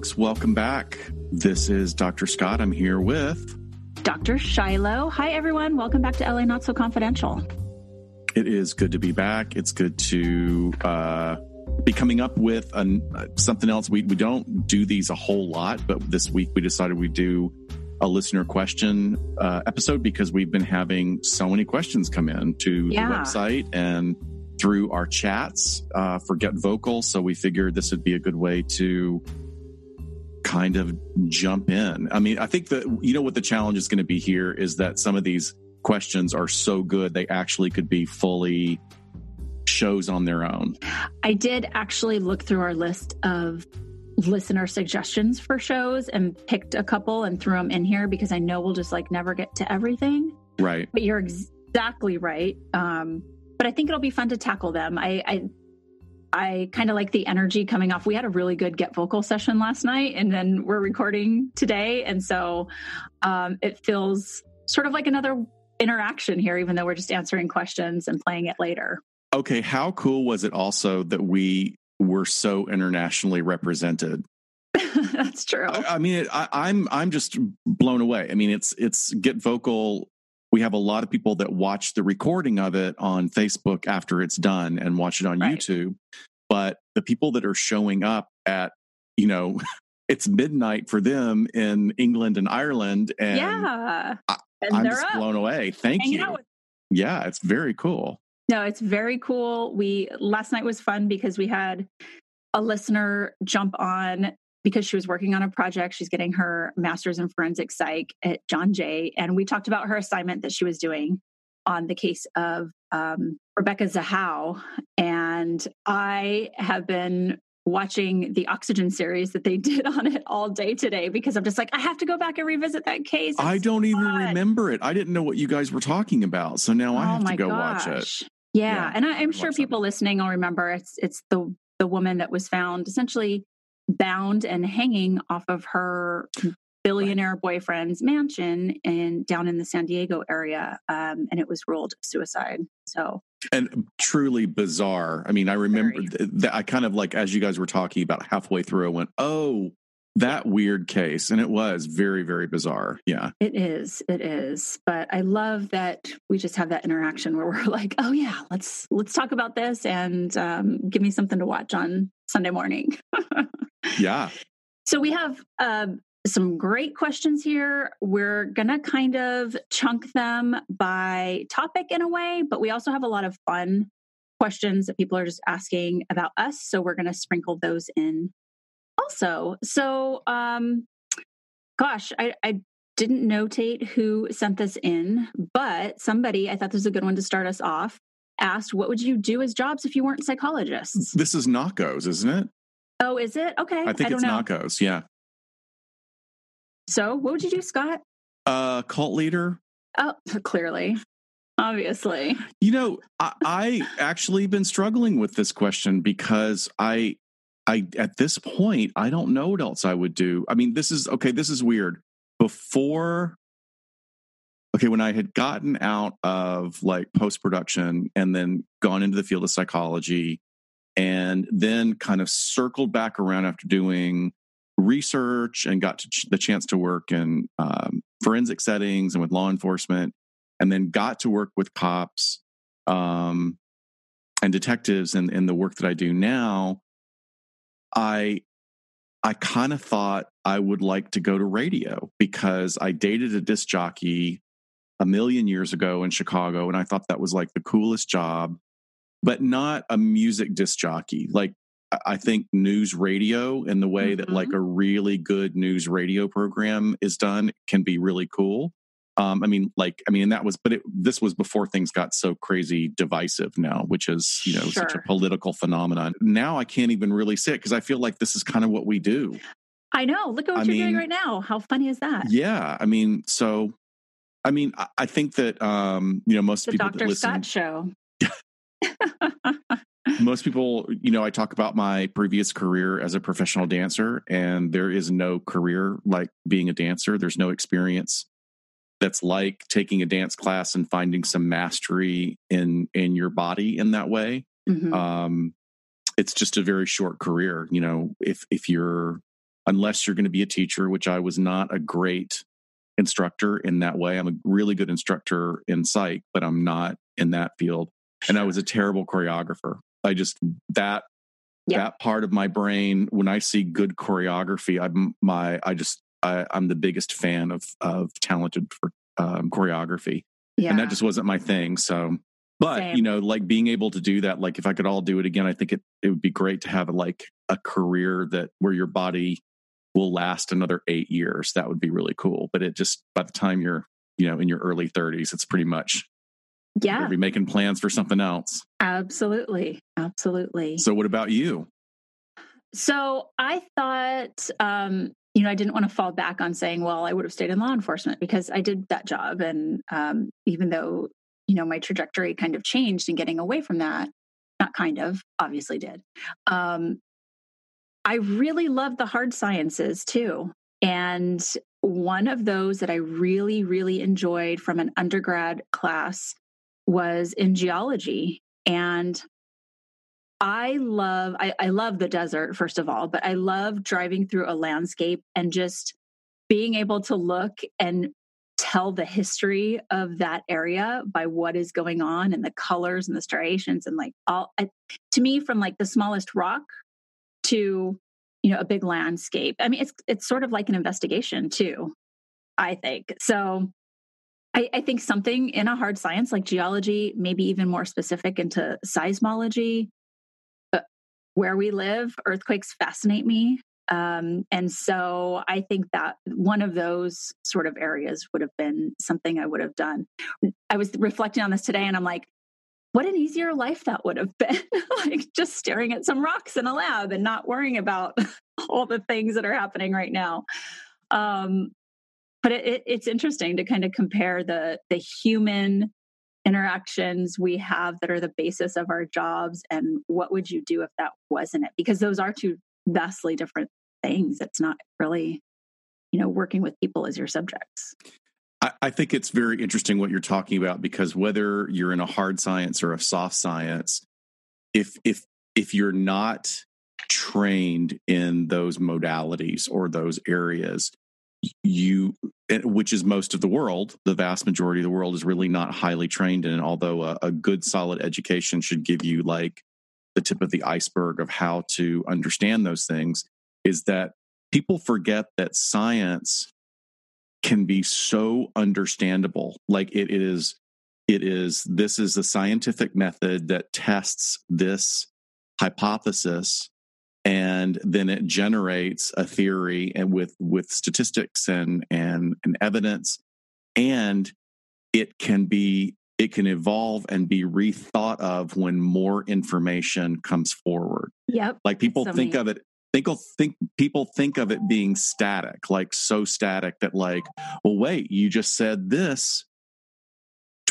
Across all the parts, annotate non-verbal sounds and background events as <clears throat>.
folks. Welcome back. This is Dr. Scott. I'm here with Dr. Shiloh. Hi, everyone. Welcome back to LA Not So Confidential. It is good to be back. It's good to uh, be coming up with an, uh, something else. We, we don't do these a whole lot, but this week we decided we'd do a listener question uh, episode because we've been having so many questions come in to Yeah. the website and through our chats uh, for Get Vocal. So we figured this would be a good way to kind of jump in. I mean, I think that, you know, what the challenge is going to be here is that some of these questions are so good, they actually could be fully shows on their own. I did actually look through our list of listener suggestions for shows and picked a couple and threw them in here because I know we'll just like never get to everything. Right. But you're exactly right. Um, but I think it'll be fun to tackle them. I, I, I kind of like the energy coming off. We had a really good get vocal session last night, and then we're recording today, and so um, it feels sort of like another interaction here, even though we're just answering questions and playing it later. Okay. How cool was it also that we were so internationally represented? <laughs> That's true. I, I mean, it, I, I'm I'm just blown away. I mean, it's it's get vocal. We have a lot of people that watch the recording of it on Facebook after it's done and watch it on Right. YouTube. But the people that are showing up at, you know, <laughs> it's midnight for them in England and Ireland, and yeah. I- and I'm just up. blown away. Thank you. yeah, it's very cool. No, it's very cool. We last night was fun because we had a listener jump on because she was working on a project. She's getting her master's in forensic psych at John Jay, and we talked about her assignment that she was doing on the case of um, Rebecca Zahau. And I have been watching the Oxygen series that they <laughs> did on it all day today because I'm just like, I have to go back and revisit that case. I don't even fun. remember it. I didn't know what you guys were talking about. So now I Oh have to go watch it. Yeah, Yeah, and I, I'm watch sure that. people listening will remember it's it's the the woman that was found essentially bound and hanging off of her billionaire boyfriend's mansion in down in the San Diego area, um, and it was ruled suicide. So and truly bizarre. I mean, I remember th- that I kind of like as you guys were talking about halfway through, I went, "Oh, that weird case," and it was very, very bizarre. Yeah, it is, it is. But I love that we just have that interaction where we're <laughs> like, oh yeah, let's let's talk about this and um, give me something to watch on Sunday morning. <laughs> yeah. So we have um, some great questions here. We're going to kind of chunk them by topic in a way, but we also have a lot of fun questions that people are just asking about us. So we're going to sprinkle those in also. So, um, gosh, I, I didn't notate who sent this in, but somebody, I thought this was a good one to start us off, asked, What would you do as jobs if you weren't psychologists? This is Knockos, isn't it? Oh, is it? Okay. I think don't it's know. Knockos. Yeah, So, what would you do, Scott? uh, cult leader. Oh, <laughs> clearly, obviously. You know, I, I actually been struggling with this question because I, I at this point I don't know what else I would do. I mean, this is okay. This is weird. Before, okay, when I had gotten out of like post production and then gone into the field of psychology, and then kind of circled back around after doing research and got ch- the chance to work in um, forensic settings and with law enforcement and then got to work with cops um, and detectives and in the work that I do now, I I kind of thought I would like to go to radio because I dated a disc jockey a million years ago in Chicago, and I thought that was like the coolest job, but not a music disc jockey. Like I- think news radio in the way that Mhm. like a really good news radio program is done can be really cool. Um, I mean, like, I mean, and that was, but it, this was before things got so crazy divisive now, which is, you know, such a political phenomenon. Now I can't even really say it because I feel like this is kind of what we do. I know. Look at what I you're doing right now. How funny is that? Yeah. I mean, so, I mean, I, I think that, um, you know, most the people Dr. that listen, Scott show. <laughs> most people, you know, I talk about my previous career as a professional dancer, and there is no career like being a dancer. There's no experience that's like taking a dance class and finding some mastery in in your body in that way. Mhm. Um, it's just a very short career. You know, if if you're unless you're going to be a teacher, which I was not a great instructor in that way. I'm a really good instructor in psych, but I'm not in that field. And I was a terrible choreographer. I just that yeah. that part of my brain when I see good choreography, I'm my I just I, am the biggest fan of of talented um, choreography, yeah. and that just wasn't my thing. So, but Same. you know, like being able to do that, like if I could all do it again, I think it it would be great to have a, like a career that where your body will last another eight years. That would be really cool. But it just by the time you're you know in your early 30s, it's pretty much yeah be making plans for something else absolutely absolutely so what about you so i thought um you know i didn't want to fall back on saying well i would have stayed in law enforcement because i did that job and um, even though you know my trajectory kind of changed in getting away from that not kind of obviously did um, i really love the hard sciences too and one of those that i really really enjoyed from an undergrad class was in geology. And I love I, I, love the desert, first of all, but I love driving through a landscape and just being able to look and tell the history of that area by what is going on and the colors and the striations and like all to me from like the smallest rock to you know a big landscape. I mean it's it's sort of like an investigation too i think. So I, I, think something in a hard science like geology, maybe even more specific into seismology, where we live, earthquakes fascinate me. Um, and so I think that one of those sort of areas would have been something I would have done. I was reflecting on this today and I'm like, what an easier life that would have <laughs> been. like just staring at some rocks in a lab and not worrying about <laughs> all the things that are happening right now. Um, but it, it, it's interesting to kind of compare the the human interactions we have that are the basis of our jobs and what would you do if that wasn't it? Because those are two vastly different things. It's not really you know working with people as your subjects. I, think it's very interesting what you're talking about because whether you're in a hard science or a soft science if if if you're not trained in those modalities or those areas you eh, which is most of the world the vast majority of the world is really not highly trained in although a, a, good solid education should give you like the tip of the iceberg of how to understand those things is that people forget that science can be so understandable. Like it is it is this is the scientific method that tests this hypothesis and then it generates a theory and with with statistics and and and evidence. And it can be it can evolve and be rethought of when more information comes forward. Yep like people so think of it think think people think of it being static like so static that like well wait you just said this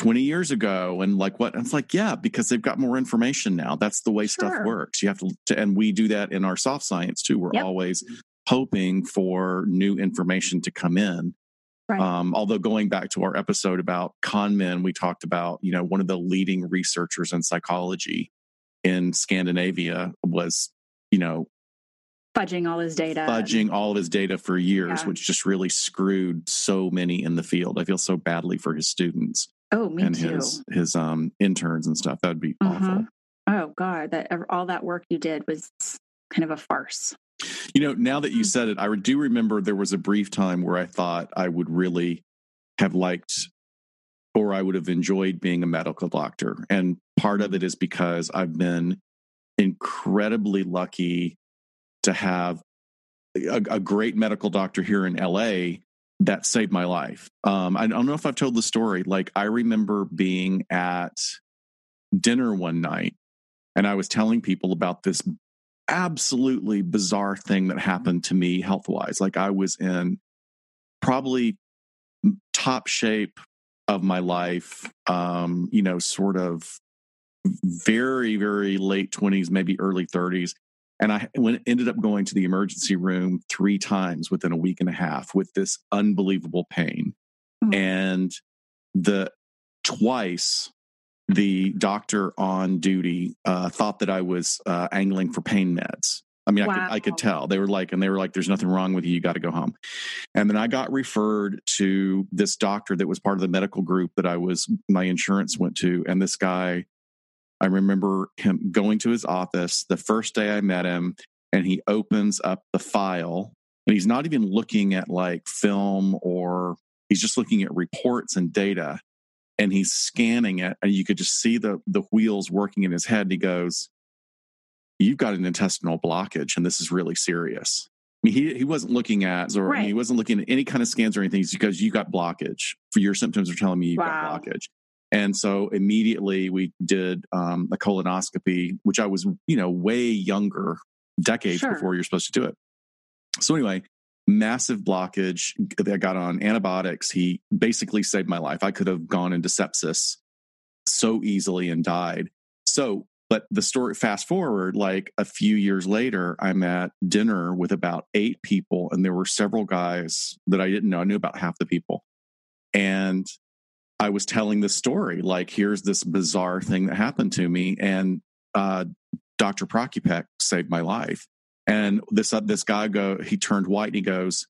20 years ago and like what it's like yeah because they've got more information now that's the way sure. stuff works you have to, to, and we do that in our soft science too we're yep. always hoping for new information to come in right. um, although going back to our episode about con men we talked about you know one of the leading researchers in psychology in scandinavia was you know fudging all his data fudging all of his data for years yeah. which just really screwed so many in the field i feel so badly for his students Oh, me and too. his his um interns and stuff. That'd be uh-huh. awful. Oh God, that all that work you did was kind of a farce. You know, now that you mm. said it, I do remember there was a brief time where I thought I would really have liked or I would have enjoyed being a medical doctor. And part of it is because I've been incredibly lucky to have a, a great medical doctor here in LA that saved my life. Um, I don't know if I've told the story. Like, I remember being at dinner one night and I was telling people about this absolutely bizarre thing that happened to me health wise. Like, I was in probably top shape of my life, um, you know, sort of very, very late 20s, maybe early 30s. And I went, ended up going to the emergency room three times within a week and a half with this unbelievable pain. Mm-hmm. And the twice the doctor on duty uh, thought that I was uh, angling for pain meds I mean, Wow. I could I could tell. They were like, and they were like, "There's nothing wrong with you. You got to go home." And then I got referred to this doctor that was part of the medical group that I was my insurance went to, and this guy. I remember him going to his office the first day I met him, and he opens up the file, and he's not even looking at like film or he's just looking at reports and data, and he's scanning it, and you could just see the the wheels working in his head. And he goes, you've got an intestinal blockage and this is really serious. I mean, he, he wasn't looking at, or I mean, Right. he wasn't looking at any kind of scans or anything It's because you got blockage. For your symptoms are telling me you Wow. got blockage. And so immediately we did um, a colonoscopy, which I was, you know, way younger, decades Sure. before you're supposed to do it. So anyway, massive blockage. I got on antibiotics. He basically saved my life. I could have gone into sepsis so easily and died. So, but the story fast forward like a few years later, I'm at dinner with about eight people, and there were several guys that I didn't know. I knew about half the people. And I was telling this story like, here's this bizarre thing that happened to me. And uh, Dr. Prokupek saved my life. And this uh, this guy go, he turned white and he goes,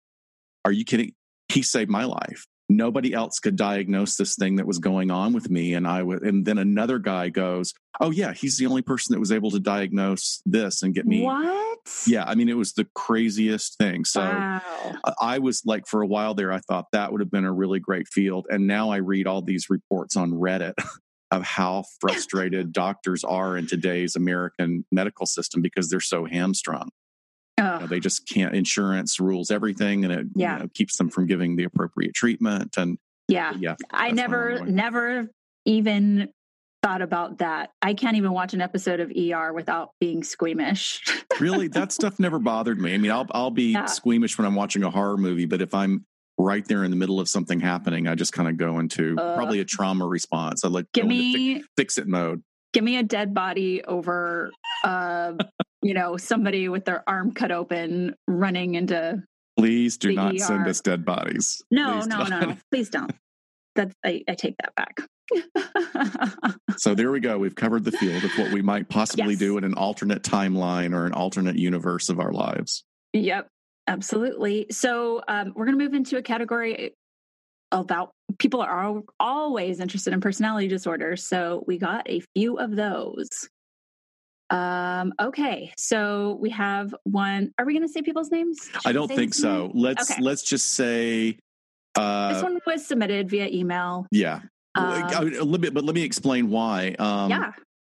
"Are you kidding? He saved my life. Nobody else could diagnose this thing that was going on with me." And I was and then another guy goes, "Oh yeah, he's the only person that was able to diagnose this and get me." What? Yeah, I mean, it was the craziest thing. So. wow. I- I was like, for a while there, I thought that would have been a really great field. And now I read all these reports on Reddit <laughs> of how frustrated doctors are in today's American medical system because they're so hamstrung. You know, they just can't, insurance rules everything and it you know, keeps them from giving the appropriate treatment. And yeah. yeah, I never, never even thought about that. I can't even watch an episode of ER without being squeamish. <laughs> really, that stuff never bothered me. I mean, I'll, I'll be Yeah. squeamish when I'm watching a horror movie, but if I'm right there in the middle of something happening, I just kind of go into Ugh. probably a trauma response. I like give me, fix, fix it mode. Give me a dead body over, uh, you know, somebody with their arm cut open running into. Please do not send ER. us dead bodies. No, Please no, no, please don't. That's I, I take that back. <laughs> So there we go. We've covered the field of what we might possibly Yes. do in an alternate timeline or an alternate universe of our lives. Yep, absolutely. So um, we're going to move into a category about people are always interested in personality disorders. So we got a few of those. Um, okay, so we have one. Are we going to say people's names? Should I don't think this name? so. Let's Okay. let's just say uh This one was submitted via email. yeah. Um, a little bit, but let me explain why. Um yeah,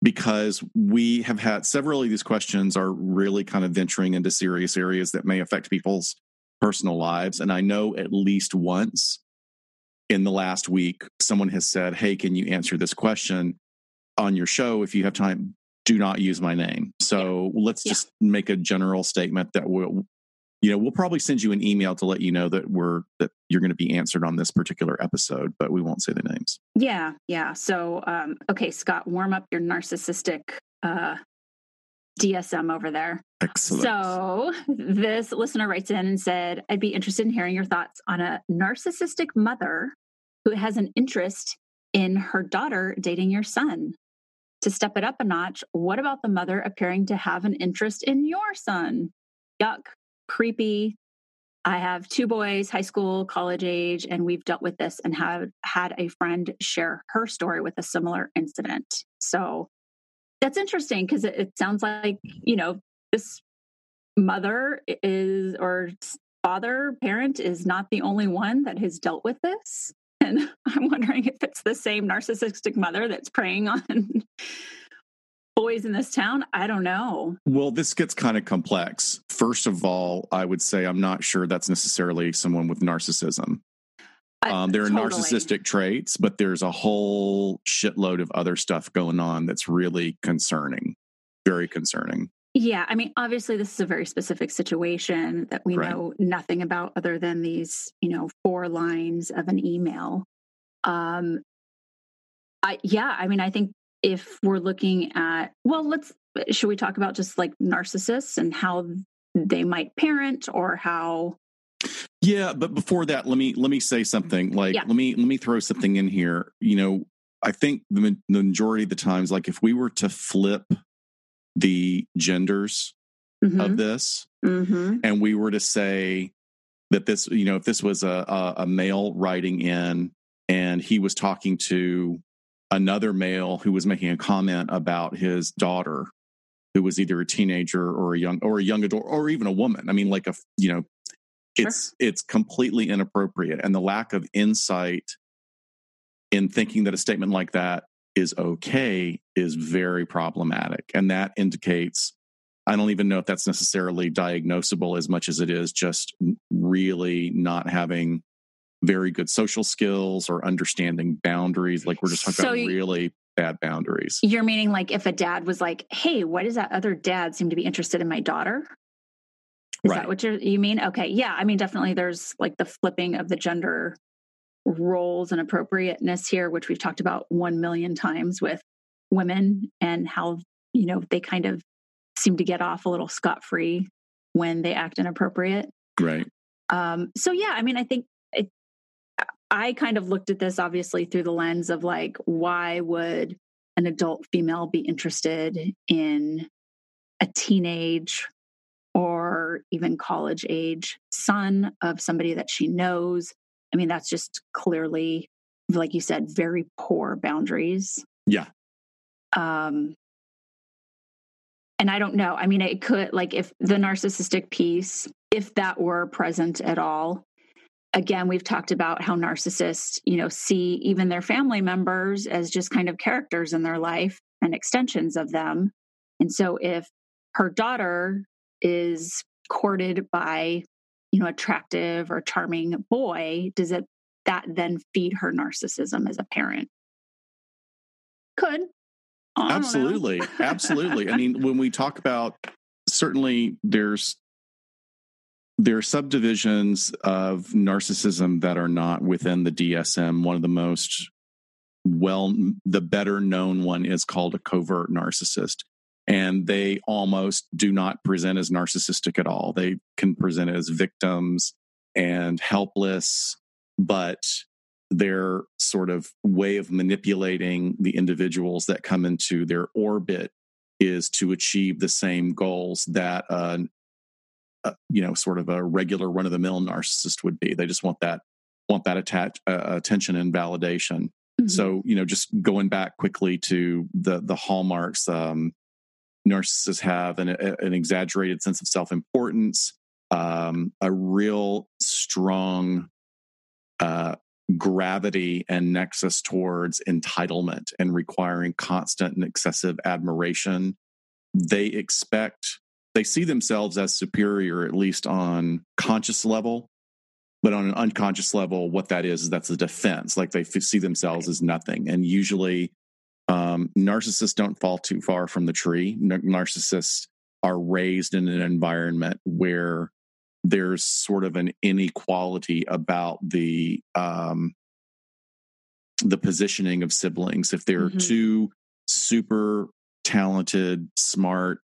because we have had several of these questions are really kind of venturing into serious areas that may affect people's personal lives. And I know at least once in the last week, someone has said, Hey, can you answer this question on your show? If you have time, do not use my name. So let's Yeah. just make a general statement that we'll, you know, we'll probably send you an email to let you know that we're, that you're going to be answered on this particular episode, but we won't say the names. yeah, yeah. So um, okay, Scott, warm up your narcissistic uh, DSM over there. Excellent. So, this listener writes in and said, I'd be interested in hearing your thoughts on a narcissistic mother who has an interest in her daughter dating your son. To step it up a notch, what about the mother appearing to have an interest in your son? Yuck, creepy. I have two boys, high school, college age, and we've dealt with this and have had a friend share her story with a similar incident. So, that's interesting because it, it sounds like, you know, this mother is or father parent is not the only one that has dealt with this and <laughs> i'm wondering if it's the same narcissistic mother that's preying on <laughs> boys in this town i don't know Well, this gets kind of complex. First of all, I would say I'm not sure that's necessarily someone with narcissism. I- Um, there are totally. narcissistic traits, but there's a whole shitload of other stuff going on that's really concerning, very concerning. Yeah i mean obviously this is a very specific situation that we Right. know nothing about other than these you know four lines of an email um i yeah i mean i think if we're looking at well let's should we talk about just like narcissists and how they might parent or how Yeah, but before that, let me let me say something. Like, Yeah. let me let me throw something in here. You know, I think the, the majority of the times, like if we were to flip the genders mm-hmm. of this, mm-hmm. and we were to say that this, you know, if this was a, a, male writing in and he was talking to another male who was making a comment about his daughter who was either a teenager or a young or a young adult or even a woman i mean like a you know it's sure. it's completely inappropriate and the lack of insight in thinking that a statement like that is okay is very problematic. And that indicates i don't even know if that's necessarily diagnosable as much as it is just really not having very good social skills or understanding boundaries. Like we're just talking so about really bad boundaries. You're meaning like if a dad was like hey why does that other dad seem to be interested in my daughter? Is right. that what you mean? Okay. Yeah. I mean definitely there's like the flipping of the gender roles and appropriateness here which we've talked about 1 million times with women and how you know they kind of seem to get off a little scot free when they act inappropriate right um so yeah i mean i think I kind of looked at this obviously through the lens of like, why would an adult female be interested in a teenage or even college age son of somebody that she knows? I mean, that's just clearly, like you said, very poor boundaries. Yeah. Um, and I don't know. I mean, it could, like, if the narcissistic piece, if that were present at all, again we've talked about how narcissists you know see even their family members as just kind of characters in their life and extensions of them and so if her daughter is courted by you know attractive or charming boy does it that then feed her narcissism as a parent could absolutely absolutely i mean <laughs> when we talk about certainly there's there are subdivisions of narcissism that are not within the DSM. One of the most well, the better known one is called a covert narcissist. And they almost do not present as narcissistic at all. They can present as victims and helpless, but their sort of way of manipulating the individuals that come into their orbit is to achieve the same goals that uh, you know sort of a regular run of the mill narcissist would be they just want that want that attach, uh, attention and validation mm-hmm. so you know just going back quickly to the the hallmarks um, narcissists have an, an exaggerated sense of self-importance um, a real strong uh, gravity and nexus towards entitlement and requiring constant and excessive admiration they expect they see themselves as superior, at least on conscious level. But on an unconscious level, what that is, is that's a defense. Like they see themselves as nothing. And usually, um, narcissists don't fall too far from the tree. narcissists are raised in an environment where there's sort of an inequality about the um, the positioning of siblings. If they're mm-hmm. two super talented, smart,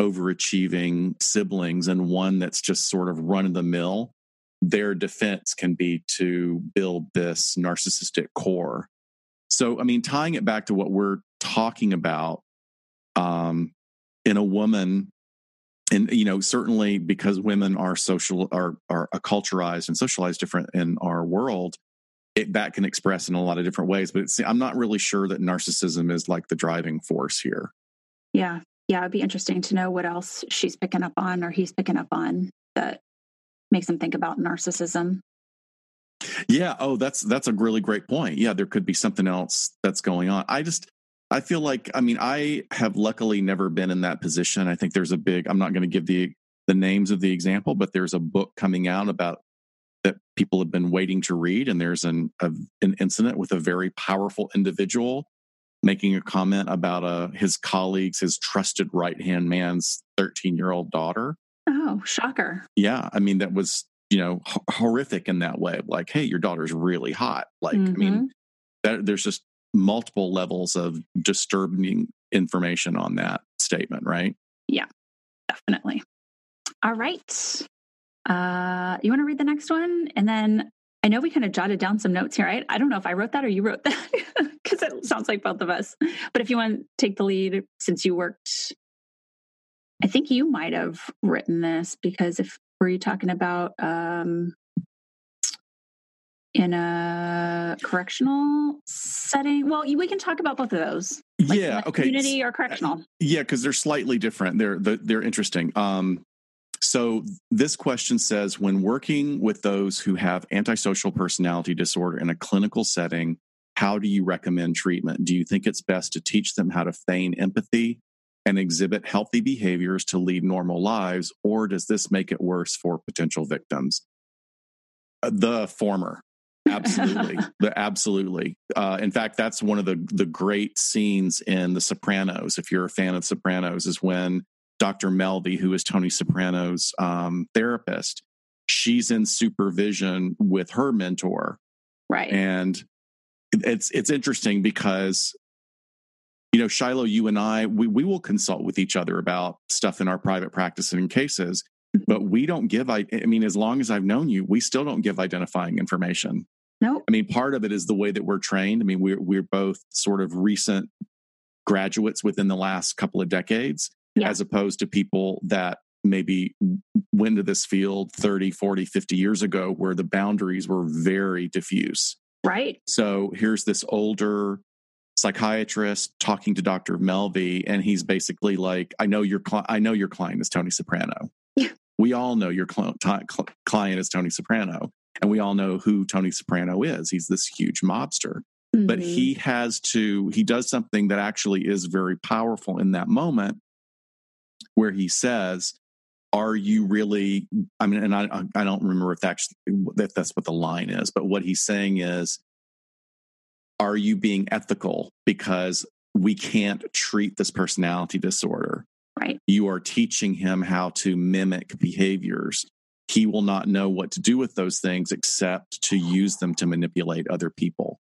overachieving siblings and one that's just sort of run of the mill, their defense can be to build this narcissistic core. So, I mean, tying it back to what we're talking about um, in a woman, and you know, certainly because women are social are are acculturized and socialized different in our world, it, that can express in a lot of different ways. But I'm not really sure that narcissism is like the driving force here. Yeah, yeah, it'd be interesting to know what else she's picking up on or he's picking up on that makes him think about narcissism. Yeah. Oh, that's that's a really great point. Yeah, there could be something else that's going on. I just I feel like I mean I have luckily never been in that position. I think there's a big. I'm not going to give the the names of the example, but there's a book coming out about that people have been waiting to read, and there's an a, an incident with a very powerful individual making a comment about uh, his colleagues, his trusted right hand man's 13 year old daughter. Oh, shocker. Yeah. I mean, that was, you know, h- horrific in that way. Like, hey, your daughter's really hot. Like, mm-hmm. I mean, mm-hmm. that, there's just multiple levels of disturbing information on that statement, right? Yeah, definitely. All right. Uh, you want to read the next one? And then I know we kind of jotted down some notes here. right I don't know if I wrote that or you wrote that <laughs> because it sounds like both of us. But if you want to take the lead, since you worked I think you might have written this because if were you talking about um, in a correctional setting? Well, we can talk about both of those. Like yeah. Okay. Community or correctional? Yeah, because they're slightly different. They're they're interesting. Um, so this question says when working with those who have antisocial personality disorder in a clinical setting, how do you recommend treatment? Do you think it's best to teach them how to feign empathy and exhibit healthy behaviors to lead normal lives, or does this make it worse for potential victims? Uh, the former. absolutely <laughs> the absolutely uh, in fact that's one of the the great scenes in the sopranos if you're a fan of sopranos is when Dr. Melfi, who is Tony Soprano's um, therapist, she's in supervision with her mentor. Right. And it's it's interesting because you know, Shiloh, you and I, we, we will consult with each other about stuff in our private practice and in cases, mm-hmm. but we don't give, I, I mean, as long as I've known you, we still don't give identifying information. No. Nope. I mean, part of it is the way that we're trained. I mean, we're, we're both sort of recent graduates within the last couple of decades yeah. as opposed to people that maybe went to this field 30, 40, 50 years ago where the boundaries were very diffuse. Right. So here's this older psychiatrist talking to Dr. Melfi, and he's basically like, "I know your cli- I know your client is Tony Soprano. Yeah. We all know your cl- t- cl- client is Tony Soprano, and we all know who Tony Soprano is. He's this huge mobster." Mm-hmm. But he has to, he does something that actually is very powerful in that moment where he says, are you really i mean and i i don't remember if that's if that's what the line is but what he's saying is are you being ethical because we can't treat this personality disorder right you are teaching him how to mimic behaviors he will not know what to do with those things except to use them to manipulate other people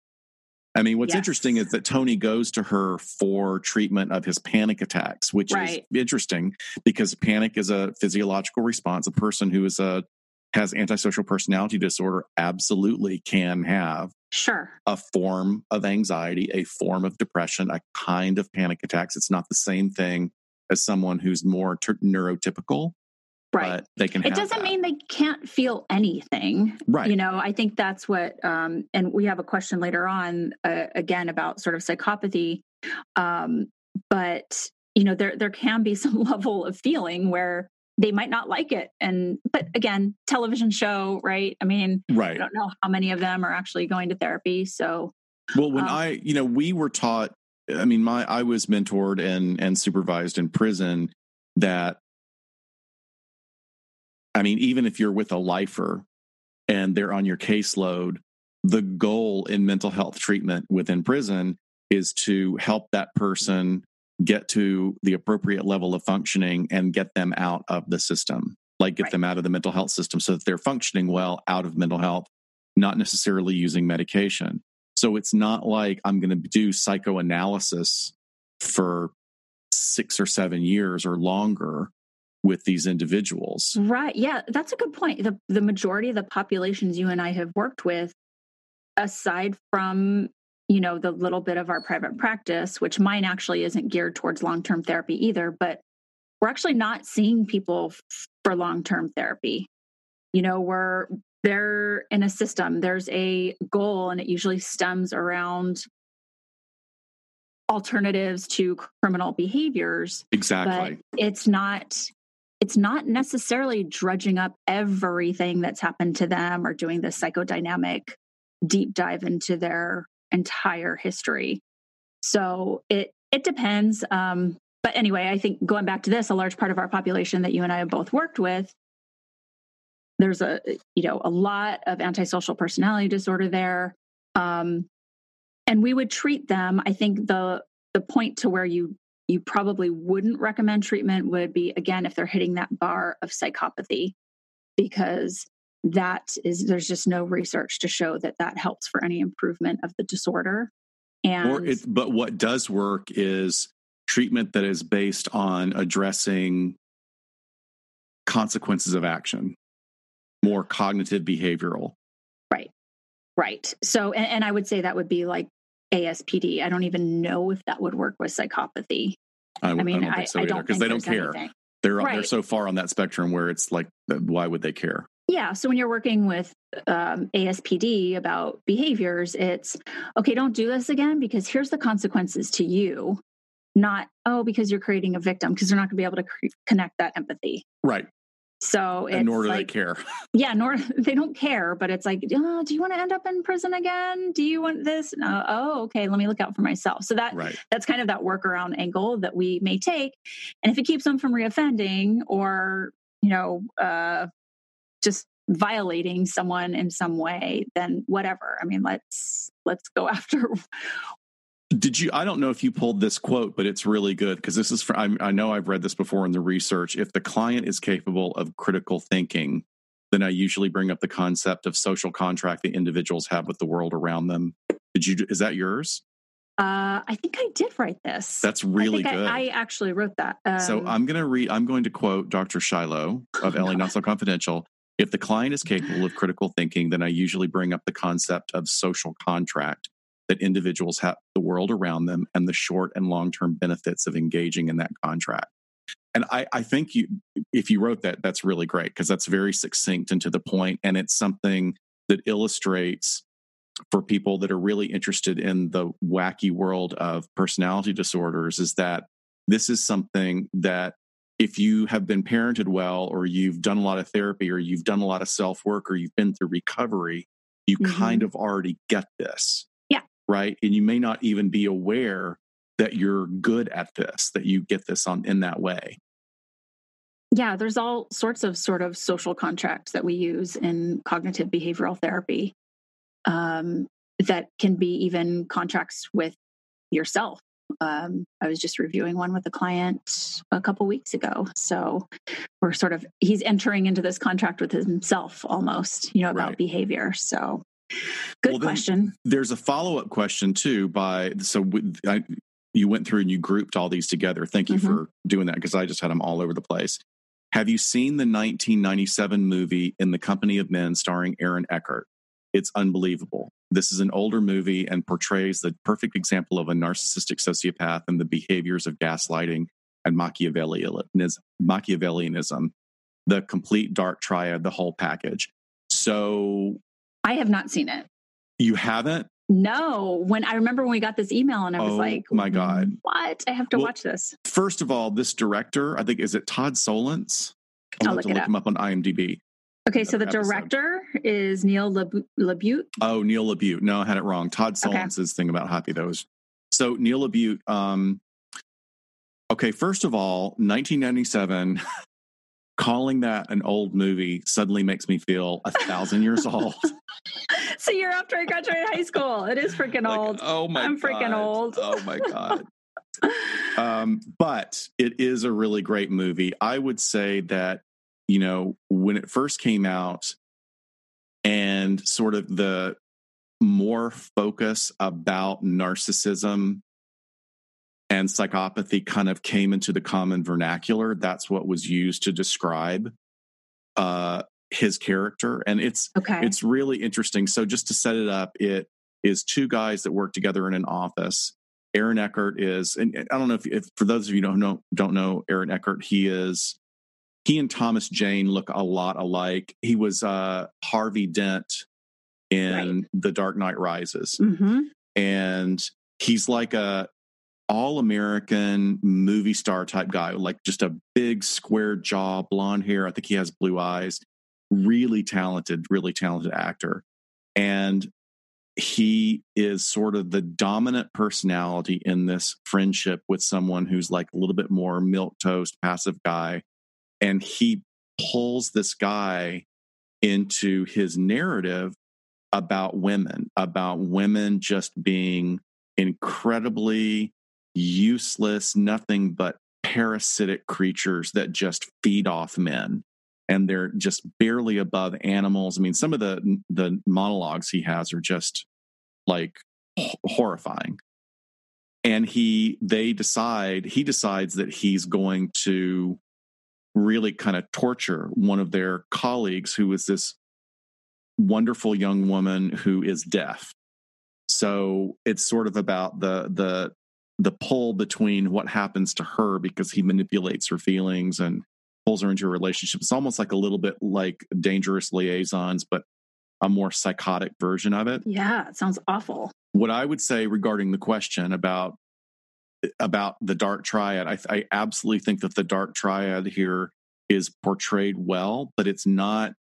I mean, what's yes. interesting is that Tony goes to her for treatment of his panic attacks, which right. is interesting because panic is a physiological response. A person who is a has antisocial personality disorder absolutely can have sure a form of anxiety, a form of depression, a kind of panic attacks. It's not the same thing as someone who's more ter- neurotypical right But they can it doesn't that. mean they can't feel anything right you know i think that's what um and we have a question later on uh, again about sort of psychopathy um but you know there there can be <laughs> some level of feeling where they might not like it. And but again television show right? I mean right. i don't know how many of them are actually going to therapy so well when um, i you know we were taught i mean my i was mentored and and supervised in prison that I mean, even if you're with a lifer and they're on your caseload, the goal in mental health treatment within prison is to help that person get to the appropriate level of functioning and get them out of the system, like get right. them out of the mental health system so that they're functioning well out of mental health, not necessarily using medication. So it's not like I'm going to do psychoanalysis for six or seven years or longer with these individuals. Right. Yeah, that's a good point. The the majority of the populations you and I have worked with aside from you know the little bit of our private practice which mine actually isn't geared towards long-term therapy either but we're actually not seeing people for long-term therapy. You know we're they're in a system there's a goal and it usually stems around alternatives to criminal behaviors exactly. but it's not it's not necessarily drudging up everything that's happened to them or doing the psychodynamic deep dive into their entire history. So it it depends. Um, but anyway, I think going back to this, a large part of our population that you and I have both worked with, there's a you know a lot of antisocial personality disorder there, um, and we would treat them. I think the the point to where you you probably wouldn't recommend treatment would be again if they're hitting that bar of psychopathy because that is there's just no research to show that that helps for any improvement of the disorder and or it, but what does work is treatment that is based on addressing consequences of action more cognitive behavioral right right so and, and i would say that would be like ASPD. I don't even know if that would work with psychopathy. I, I mean, I, don't because they don't care. Anything. They're they're so far on that spectrum where it's like, uh, why would they care? Yeah. So when you're working with um, ASPD about behaviors, it's okay, don't do this again because here's the consequences to you, not, oh, because you're creating a victim, because they're not going to be able to cre- connect that empathy. Right. So it's And nor do like, they care. <laughs> yeah, nor <laughs> they don't care, but it's like, oh, do you want to end up in prison again? Do you want this? No. Oh, okay. Let me look out for myself. So that Right. that's kind of that workaround angle that we may take. And if it keeps them from reoffending or, you know, uh, just violating someone in some way, then whatever. I mean, let's let's go <laughs> after. Did you? I don't know if you pulled this quote, but it's really good because this is. For, I, I know I've read this before in the research. If the client is capable of critical thinking, then I usually bring up the concept of social contract that individuals have with the world around them. Did you? Is that yours? Uh, I think I did write this. That's really I think good. I, I actually wrote that. Um, so I'm going to read. I'm going to quote Dr. Shiloh of LA Not So Confidential. If the client is capable of critical thinking, then I usually bring up the concept of social contract that individuals have the world around them and the short and long term benefits of engaging in that contract. And I, I think you, if you wrote that, that's really great because that's very succinct and to the point, and it's something that illustrates for people that are really interested in the wacky world of personality disorders is that this is something that if you have been parented well or you've done a lot of therapy or you've done a lot of self work or you've been through recovery you Mhm. kind of already get this Yeah. right and you may not even be aware that you're good at this that you get this on in that way yeah, there's all sorts of sort of social contracts that we use in cognitive behavioral therapy um, that can be even contracts with yourself. Um, I was just reviewing one with a client a couple weeks ago. So we're sort of, he's entering into this contract with himself almost, you know, about Right. behavior. So good Well, question. there's a follow-up question too by so we- I, you went through and you grouped all these together thank you Mhm. for doing that because i just had them all over the place have you seen the 1997 movie in the company of men starring aaron eckhart it's unbelievable this is an older movie and portrays the perfect example of a narcissistic sociopath and the behaviors of gaslighting and machiavellianism, machiavellianism the complete dark triad the whole package so I have not seen it. you haven't No, when I remember when we got this email and I was Oh, like, my God. what? I have to Well, watch this. First of all, this director, I think, is it Todd Solondz? I'll, I'll have look to look up. him up on IMDb. Okay, so the episode. director is Neil Labu- Labute. Oh, Neil LaBute. No, I had it wrong. Todd Okay. Solondz's thing about Happy was so Neil LaBute. Um, okay, first of all, 1997. <laughs> Calling that an old movie suddenly makes me feel a thousand years old. <laughs> <laughs> So you're after I graduated high school. It is freaking Like, old. oh my I'm freaking old. Oh my god. um, but it is a really great movie. I would say that you know when it first came out, and sort of the more focus about narcissism and psychopathy kind of came into the common vernacular. That's what was used to describe uh, his character, and it's okay. it's really interesting. So just to set it up, it is two guys that work together in an office. Aaron Eckhart is, and I don't know if, if for those of you who don't know don't know Aaron Eckhart, he is he and Thomas Jane look a lot alike. He was uh, Harvey Dent in The Dark Knight Rises, hmm and he's like a all American movie star type guy, like just a big square jaw, blonde hair. I think he has blue eyes. Really talented, really talented actor. And he is sort of the dominant personality in this friendship with someone who's like a little bit more milk toast, passive guy. And he pulls this guy into his narrative about women, about women just being incredibly useless, nothing but parasitic creatures that just feed off men. And they're just barely above animals. I mean, some of the the monologues he has are just like horrifying. And he they decide he decides that he's going to really kind of torture one of their colleagues who is this wonderful young woman who is deaf. So it's sort of about the the the pull between what happens to her because he manipulates her feelings and pulls her into a relationship. It's almost like a little bit like dangerous liaisons, but a more psychotic version of it. Yeah, it sounds awful. What I would say regarding the question about about the dark triad, I, I absolutely think that the dark triad here is portrayed well, but it's not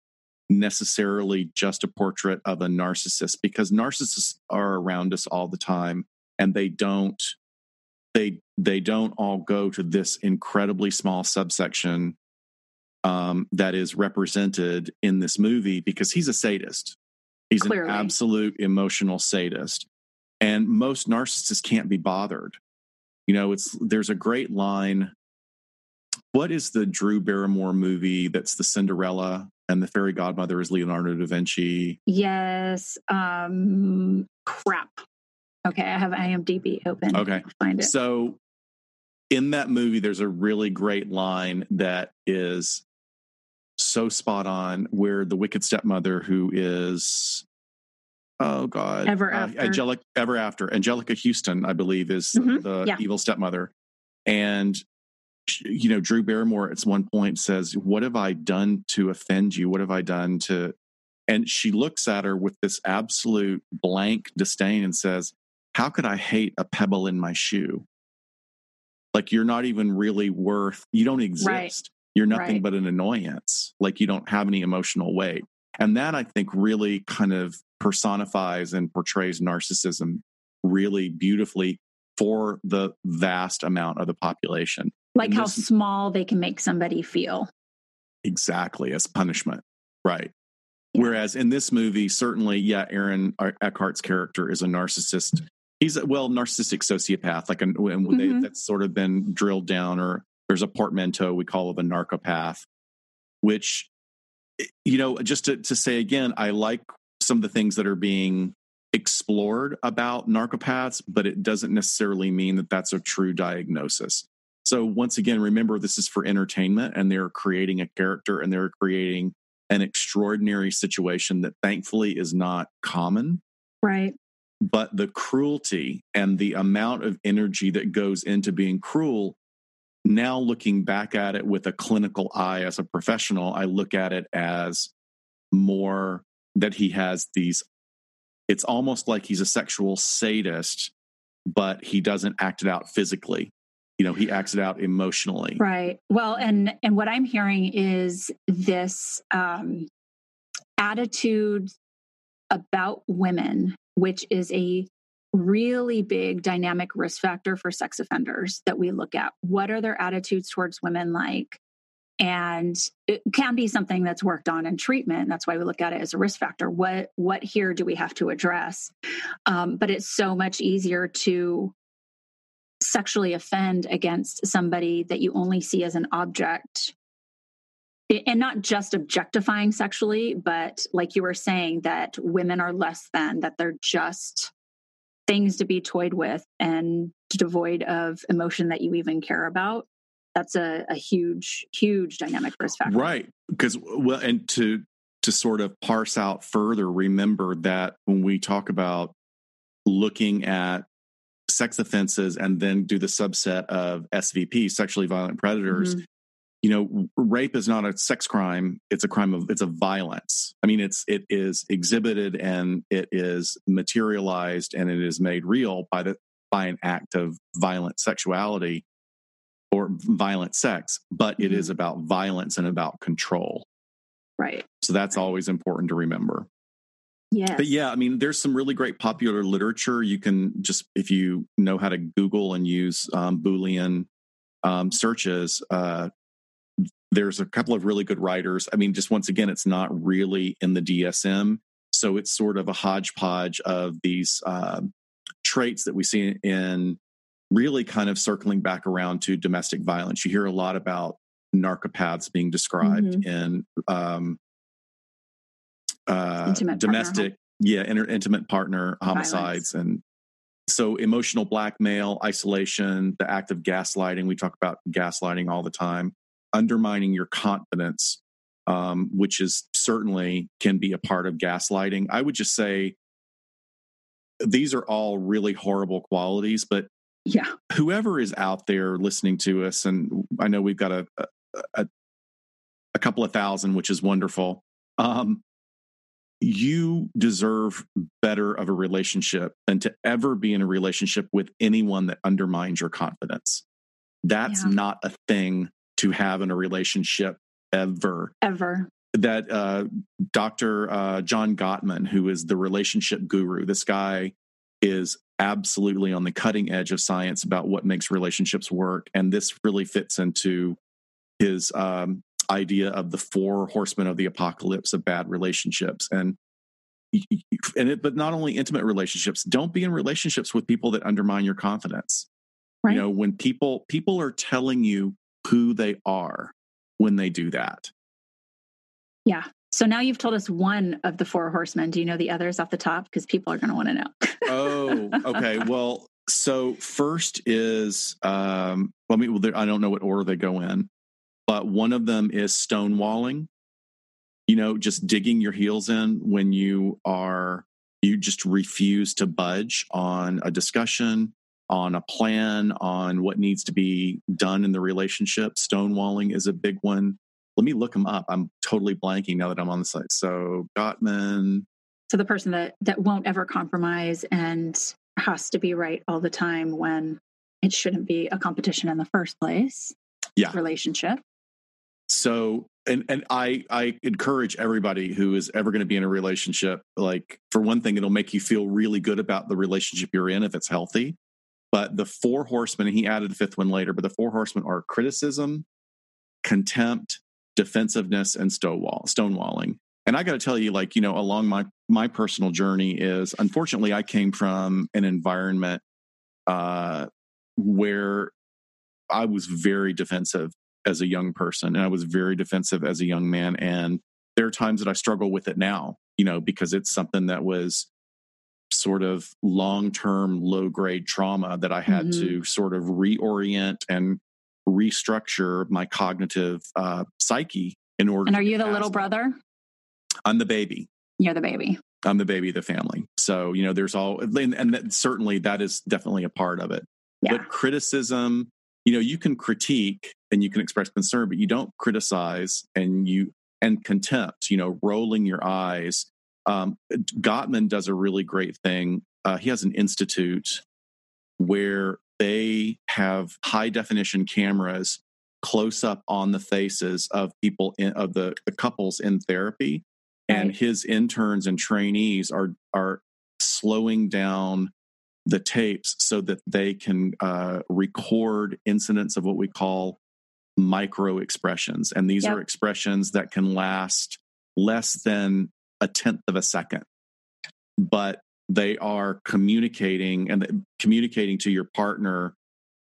necessarily just a portrait of a narcissist because narcissists are around us all the time and they don't they they don't all go to this incredibly small subsection um, that is represented in this movie because he's a sadist. He's Clearly. an absolute emotional sadist, and most narcissists can't be bothered. You know, it's there's a great line. What is the Drew Barrymore movie that's the Cinderella and the fairy godmother is Leonardo da Vinci? Yes. Um, crap. Okay, I have IMDb open. Okay, find it. So in that movie, there's a really great line that is so spot on where the wicked stepmother who is oh god ever uh, after angelic ever after anjelica huston i believe is mm-hmm. the yeah. evil stepmother and you know drew barrymore at one point says what have i done to offend you what have i done to and she looks at her with this absolute blank disdain and says how could i hate a pebble in my shoe like you're not even really worth you don't exist right. You're nothing right. but an annoyance. Like you don't have any emotional weight. And that I think really kind of personifies and portrays narcissism really beautifully for the vast amount of the population. Like how small they can make somebody feel. Exactly, as punishment. Right. Yeah. Whereas in this movie, certainly, yeah, Aaron Eckhart's character is a narcissist. He's a well narcissistic sociopath, like, and mm-hmm. that's sort of been drilled down or there's a portmanteau we call it a narcopath, which, Eh, you know, just to, to say again, I like some of the things that are being explored about narcopaths, but it doesn't necessarily mean that that's a true diagnosis. So, once again, remember this is for entertainment and they're creating a character and they're creating an extraordinary situation that thankfully is not common. Right. But the cruelty and the amount of energy that goes into being cruel now looking back at it with a clinical eye as a professional, I look at it as more that he has these, it's almost like he's a sexual sadist, but he doesn't act it out physically. You know, he acts it out emotionally. Right. Well, and and what I'm hearing is this um attitude about women, which is a really big dynamic risk factor for sex offenders that we look at. What are their attitudes towards women like? And it can be something that's worked on in treatment. That's why we look at it as a risk factor. What what here do we have to address? Um, but it's so much easier to sexually offend against somebody that you only see as an object and not just objectifying sexually but like you were saying that women are less than that they're just things to be toyed with and devoid of emotion that you even care about that's a, a huge huge dynamic risk factor. Right because well and to to sort of parse out further remember that when we talk about looking at sex offenses and then do the subset of svp sexually violent predators mm-hmm you know rape is not a sex crime. It's a crime of it's a violence. I mean it's it is exhibited and it is materialized and it is made real by the by an act of violent sexuality or violent sex but it is mm-hmm. about violence and about control. Right. So that's always important to remember. Yeah but yeah i mean there's some really great popular literature. You can just if you know how to google and use um, boolean um, searches uh, there's a couple of really good writers. I mean, just once again, it's not really in the DSM. So it's sort of a hodgepodge of these uh, traits that we see in really kind of circling back around to domestic violence. You hear a lot about narcopaths being described mm-hmm. in um, uh, domestic, partner. yeah, inter- intimate partner homicides. Violence. And so emotional blackmail, isolation, the act of gaslighting. We talk about gaslighting all the time undermining your confidence, um, which is certainly can be a part of gaslighting. I would just say these are all really horrible qualities, but Yeah. Whoever is out there listening to us, and I know we've got a a, a couple of thousand, which is wonderful. Um, you deserve better of a relationship than to ever be in a relationship with anyone that undermines your confidence. That's yeah. not a thing to have in a relationship ever. Ever. That uh, Dr. Uh, John Gottman, who is the relationship guru, this guy is absolutely on the cutting edge of science about what makes relationships work. And this really fits into his um, idea of the four horsemen of the apocalypse of bad relationships. And and it, but not only intimate relationships. Don't be in relationships with people that undermine your confidence. Right. You know, when people people are telling you who they are when they do that. Yeah. So now you've told us one of the four horsemen. Do you know the others off the top? Because people are going to want to know. oh, okay. <laughs> Well, so first is um, well, I mean, I don't know what order they go in, but one of them is stonewalling. You know, just digging your heels in when you are you just refuse to budge on a discussion on a plan on what needs to be done in the relationship. Stonewalling is a big one. Let me look them up. I'm totally blanking now that I'm on the site. So Gottman. So the person that that won't ever compromise and has to be right all the time when it shouldn't be a competition in the first place. Yeah. Relationship. So and and I I encourage everybody who is ever going to be in a relationship like for one thing it'll make you feel really good about the relationship you're in if it's healthy but the four horsemen, he added a fifth one later, but the four horsemen are criticism, contempt, defensiveness, and stonewall, stonewalling. And I got to tell you, like, you know, along my my personal journey is unfortunately I came from an environment uh, where I was very defensive as a young person, and I was very defensive as a young man. And there are times that I struggle with it now, you know, because it's something that was sort of long term low grade trauma that I had mm-hmm. to sort of reorient and restructure my cognitive uh, psyche in order. And are you the little brother? I'm the baby. You're the baby. I'm the baby of the family. So, you know, there's all, and, and that, certainly that is definitely a part of it. Yeah. But criticism, you know, you can critique and you can express concern, but you don't criticize and you, and contempt, you know, rolling your eyes um, Gottman does a really great thing. Uh, he has an institute where they have high definition cameras close up on the faces of people in, of the, the couples in therapy right. and his interns and trainees are are slowing down the tapes so that they can uh, record incidents of what we call micro expressions and these yep. are expressions that can last less than a tenth of a second, but they are communicating and communicating to your partner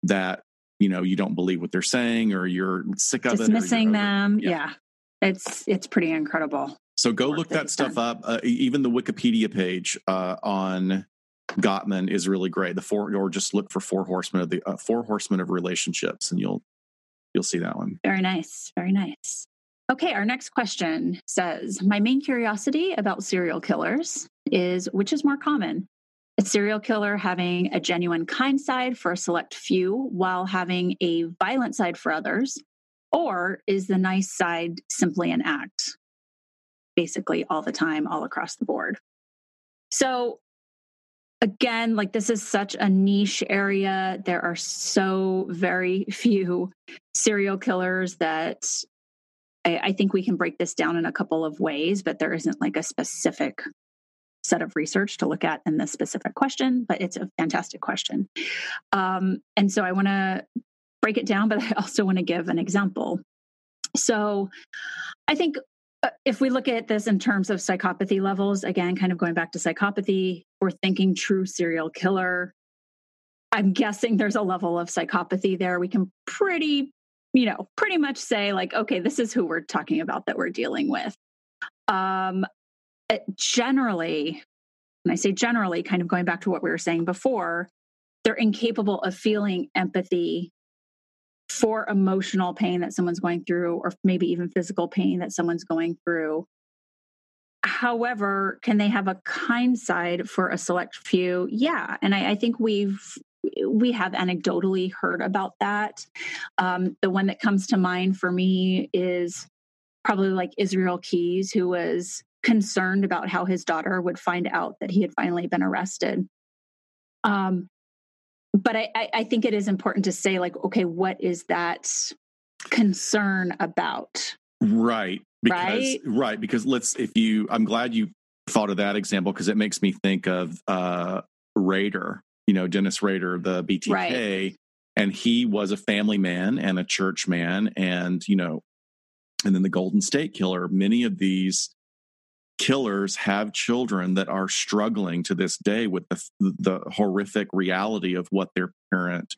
that you know you don't believe what they're saying or you're sick of dismissing it dismissing them yeah. yeah. it's it's pretty incredible. So go look that stuff done. up. Uh, even the wikipedia page uh, on gottman is really great. The four or just look for four horsemen of the uh, four horsemen of relationships and you'll you'll see that one. Very nice. Very nice Okay, our next question says My main curiosity about serial killers is which is more common? A serial killer having a genuine kind side for a select few while having a violent side for others? Or is the nice side simply an act, basically all the time, all across the board? So, again, like this is such a niche area. There are so very <laughs> few serial killers that I, I think we can break this down in a couple of ways, but there isn't like a specific set of research to look at in this specific question, but it's a fantastic question. Um, and so I want to break it down, but I also want to give an example. So I think uh, if we look at this in terms of psychopathy levels, again, kind of going back to psychopathy, we're thinking true serial killer. I'm guessing there's a level of psychopathy there. We can pretty you know, pretty much say, like, okay, this is who we're talking about that we're dealing with. Um, generally, when I say generally, kind of going back to what we were saying before, they're incapable of feeling empathy for emotional pain that someone's going through, or maybe even physical pain that someone's going through. However, can they have a kind side for a select few? Yeah. And I, I think we've we have anecdotally heard about that. Um, the one that comes to mind for me is probably like Israel Keyes, who was concerned about how his daughter would find out that he had finally been arrested. Um, but I, I think it is important to say, like, okay, what is that concern about? Right. Because right? right, because let's if you I'm glad you thought of that example because it makes me think of uh Rader, you know, Dennis Rader, the BTK, right. and he was a family man and a church man and, you know, and then the Golden State Killer, many of these killers have children that are struggling to this day with the, the horrific reality of what their parent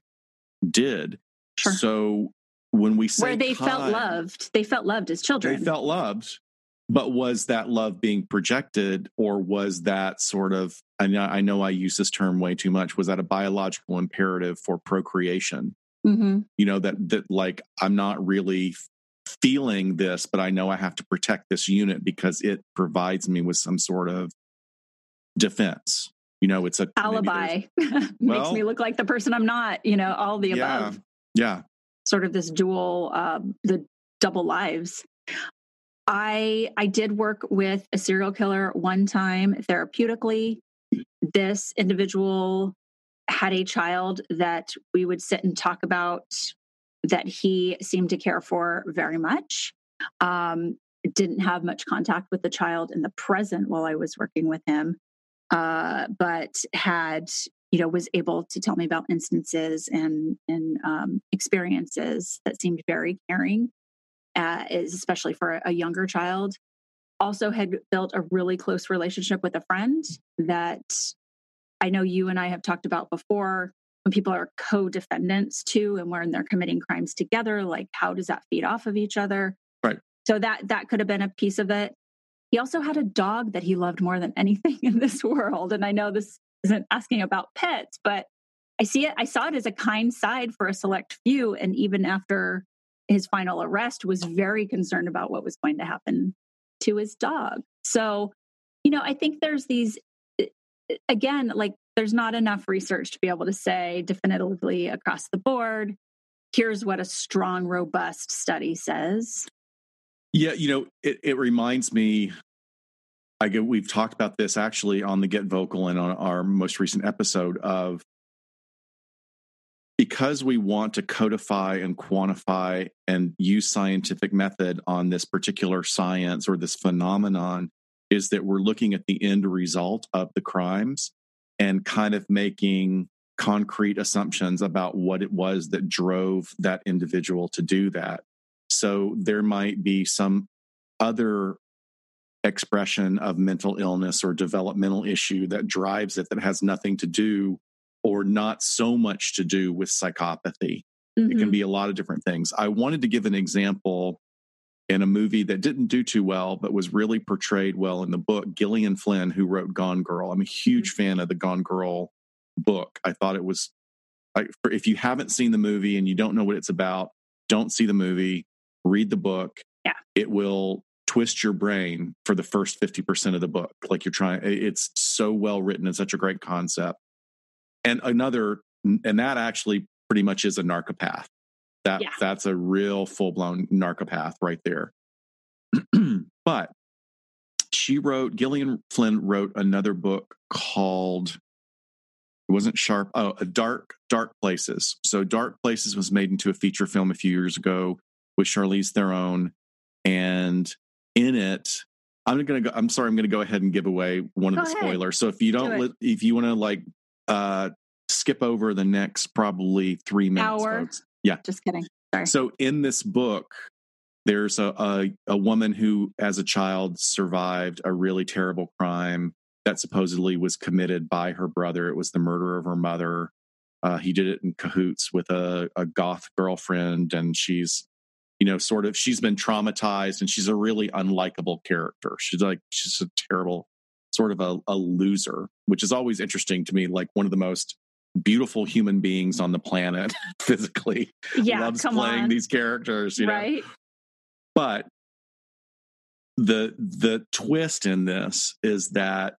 did. Sure. So when we say where they time, felt loved, they felt loved as children. They felt loved, but was that love being projected, or was that sort of? I know, I know I use this term way too much. Was that a biological imperative for procreation? Mm-hmm. You know that that like I'm not really feeling this, but I know I have to protect this unit because it provides me with some sort of defense. You know, it's a alibi. <laughs> makes well, me look like the person I'm not. You know, all the yeah, above. Yeah. Sort of this dual, uh, the double lives. I I did work with a serial killer one time therapeutically. This individual had a child that we would sit and talk about that he seemed to care for very much. Um, didn't have much contact with the child in the present while I was working with him, uh, but had you know was able to tell me about instances and and um, experiences that seemed very caring, uh, especially for a younger child. Also, had built a really close relationship with a friend that I know you and I have talked about before when people are co-defendants too and when they're committing crimes together like how does that feed off of each other? Right. So that that could have been a piece of it. He also had a dog that he loved more than anything <laughs> in this world and i know this isn't asking about pets but i see it i saw it as a kind side for a select few and even after his final arrest was very concerned about what was going to happen to his dog. So you know i think there's these again like there's not enough research to be able to say definitively across the board here's what a strong robust study says. Yeah you know it, it reminds me i get we've talked about this actually on the get vocal and on our most recent episode of because we want to codify and quantify and use scientific method on this particular science or this phenomenon is that we're looking at the end result of the crimes and kind of making concrete assumptions about what it was that drove that individual to do that. So there might be some other expression of mental illness or developmental issue that drives it that has nothing to do or not so much to do with psychopathy. Mm-hmm. It can mm-hmm. be a lot of different things. I wanted to give an example in a movie that didn't do too well, but was really portrayed well in the book. Gillian Flynn, who wrote Gone Girl. I'm a huge mm-hmm. fan of the Gone Girl book. I thought it was, if you haven't seen the movie and you don't know what it's about, don't see the movie, read the book. Yeah. It will twist your brain for the first 50% of the book. Like you're trying, it's so well written and such a great concept. And another, and that actually pretty much is a narcopath. That yeah. that's a real full blown narcopath right there. <clears throat> but she wrote Gillian Flynn wrote another book called it wasn't sharp oh a dark dark places so dark places was made into a feature film a few years ago with charlize theron and in it i'm gonna go i'm sorry i'm gonna go ahead and give away one go of the ahead. spoilers so if you don't Do if you want to like uh skip over the next probably three minutes Hour. folks yeah. Just kidding. Sorry. So in this book, there's a, a, a woman who, as a child, survived a really terrible crime that supposedly was committed by her brother. It was the murder of her mother. Uh, he did it in cahoots with a, a goth girlfriend, and she's, you know, sort of she's been traumatized, and she's a really unlikable character. She's like she's a terrible, sort of a, a loser, which is always interesting to me. Like one of the most beautiful human beings on the planet <laughs> physically yeah, loves playing on. these characters you know right but the the twist in this is that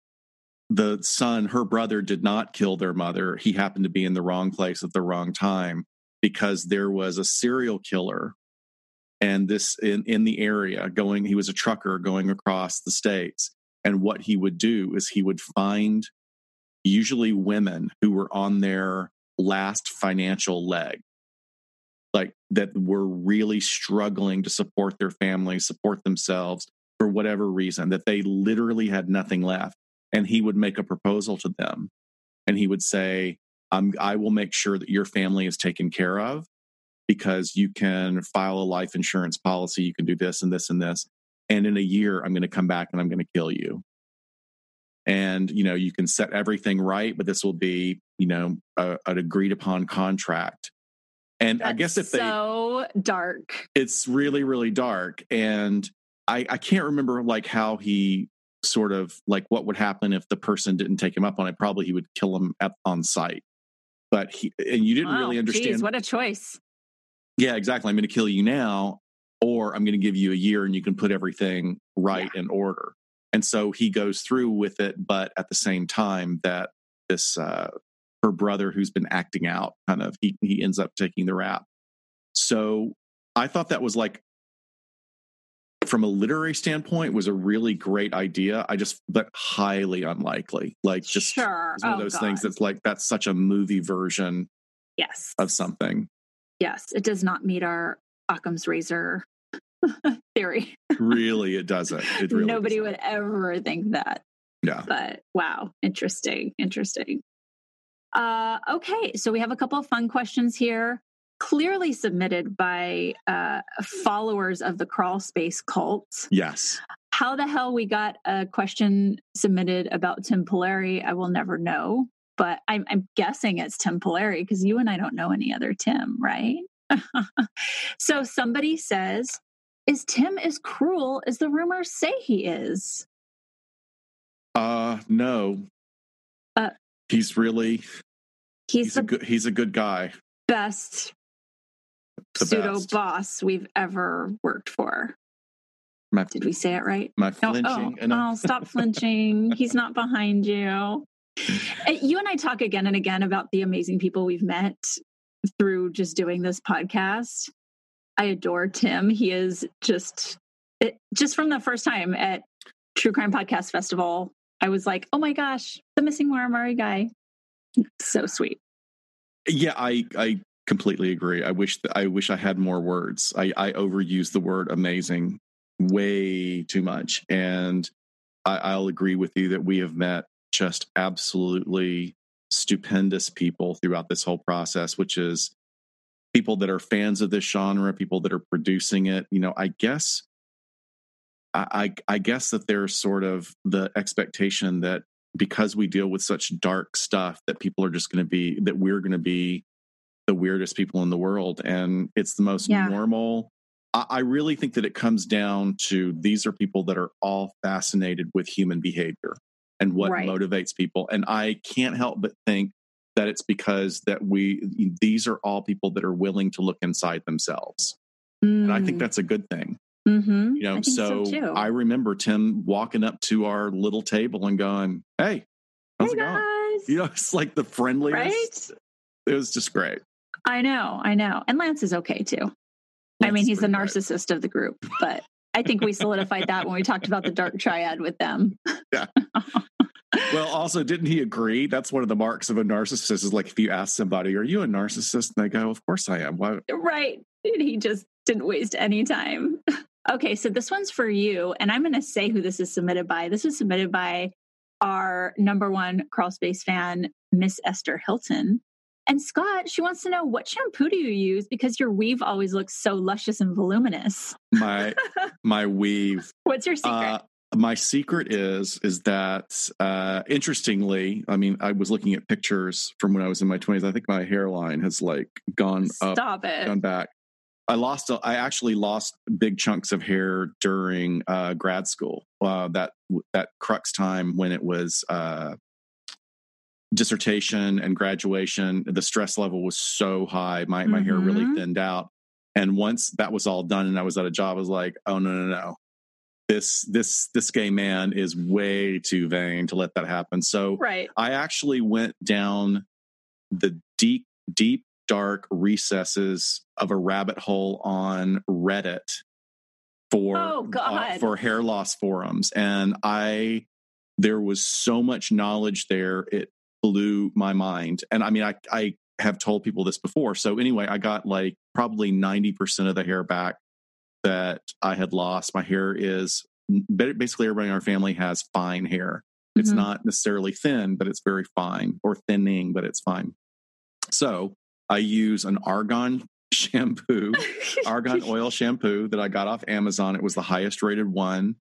the son, her brother, did not kill their mother. He happened to be in the wrong place at the wrong time because there was a serial killer and this in, in the area going he was a trucker going across the states and what he would do is he would find usually women who were on their last financial leg. Like that were really struggling to support their families support themselves for whatever reason that they literally had nothing left. And he would make a proposal to them. And he would say i will make sure that your family is taken care of because you can file a life insurance policy you can do this and this and this. And in a year i'm going to come back and i'm going to kill you and you know you can set everything right but this will be you know a, an agreed upon contract. And That's i guess if they so dark. it's really really dark and i i can't remember like how he sort of like what would happen if the person didn't take him up on it. Probably he would kill him at, on site. But he and you didn't Wow, really geez, understand what a choice. yeah exactly. I'm going to kill you now or i'm going to give you a year and you can put everything right in order and so he goes through with it but at the same time that this uh her brother who's been acting out kind of he, he ends up taking the rap so i thought that was like from a literary standpoint was a really great idea i just but highly unlikely like just sure. one of Oh, those things God. that's like that's such a movie version yes. of something Yes, it does not meet our Occam's razor <laughs> theory. really it doesn't it really Nobody doesn't. would ever think that. yeah But wow, interesting, interesting. Uh, okay, so we have a couple of fun questions here, clearly submitted by uh, followers of the crawl space cult. yes How the hell we got a question submitted about Tim Pilleri, I will never know. But I'm, I'm guessing it's Tim Pilleri because you and I don't know any other Tim, right? <laughs> so somebody says, Is Tim as cruel as the rumors say he is? Uh no. Uh, he's really He's, he's a good he's a good guy. best The pseudo best. boss we've ever worked for. My Did we say it right? my Oh, flinching oh, oh, stop flinching. He's not behind you. <laughs> You and I talk again and again about the amazing people we've met through just doing this podcast. I adore Tim. He is just it, just from the first time at True Crime Podcast Festival, I was like, "Oh my gosh, the missing Murray guy." So sweet. yeah, I I completely agree. I wish I wish I had more words. I I overuse the word amazing way too much, and I, I'll agree with you that we have met just absolutely stupendous people throughout this whole process, which is people that are fans of this genre, people that are producing it. You know, I guess I, I, I guess that there's sort of the expectation that because we deal with such dark stuff that people are just going to be that we're going to be the weirdest people in the world and it's the most Yeah. normal I, I really think that it comes down to these are people that are all fascinated with human behavior and what Right. motivates people and i can't help but think that it's because that we these are all people that are willing to look inside themselves and i think that's a good thing mm-hmm. you know I so, too. i remember tim walking up to our little table and going hey how's hey it going guys. you know <laughs> it's like the friendliest right? it was just great I know, I know. And Lance is okay too. I mean, he's the great. narcissist of the group, but I think we solidified that when we talked about the dark triad with them. <laughs> <laughs> well also didn't he agree that's one of the marks of a narcissist is like if you ask somebody are you a narcissist and they go of course i am why right. And he just didn't waste any time. <laughs> Okay, so this one's for you. And I'm going to say who this is submitted by. This is submitted by our number one crawl space fan, Miss Esther Hilton. And Scott, she wants to know what shampoo do you use because your weave always looks so luscious and voluminous. my <laughs> my weave What's your secret? Uh, my secret is is that uh interestingly i mean i was looking at pictures from when i was in my 20s i think my hairline has like gone up Stop it. gone back. I lost a, i actually lost big chunks of hair during uh grad school uh that that crux time when it was uh dissertation and graduation. The stress level was so high. My my hair really Mhm. thinned out. And once that was all done and i was at a job i was like oh no no no this this this gay man is way too vain to let that happen. So Right. I actually went down the deep, deep, dark recesses of a rabbit hole on Reddit for Oh, uh, for hair loss forums, and I there was so much knowledge there it blew my mind. And I mean, I I have told people this before. So anyway, I got like probably ninety percent of the hair back that I had lost. My hair is basically everybody in our family has fine hair. It's Mhm. not necessarily thin, but it's very fine, or thinning, but it's fine. So I use an argan <laughs> shampoo, <laughs> argan oil shampoo that I got off Amazon. It was the highest rated one.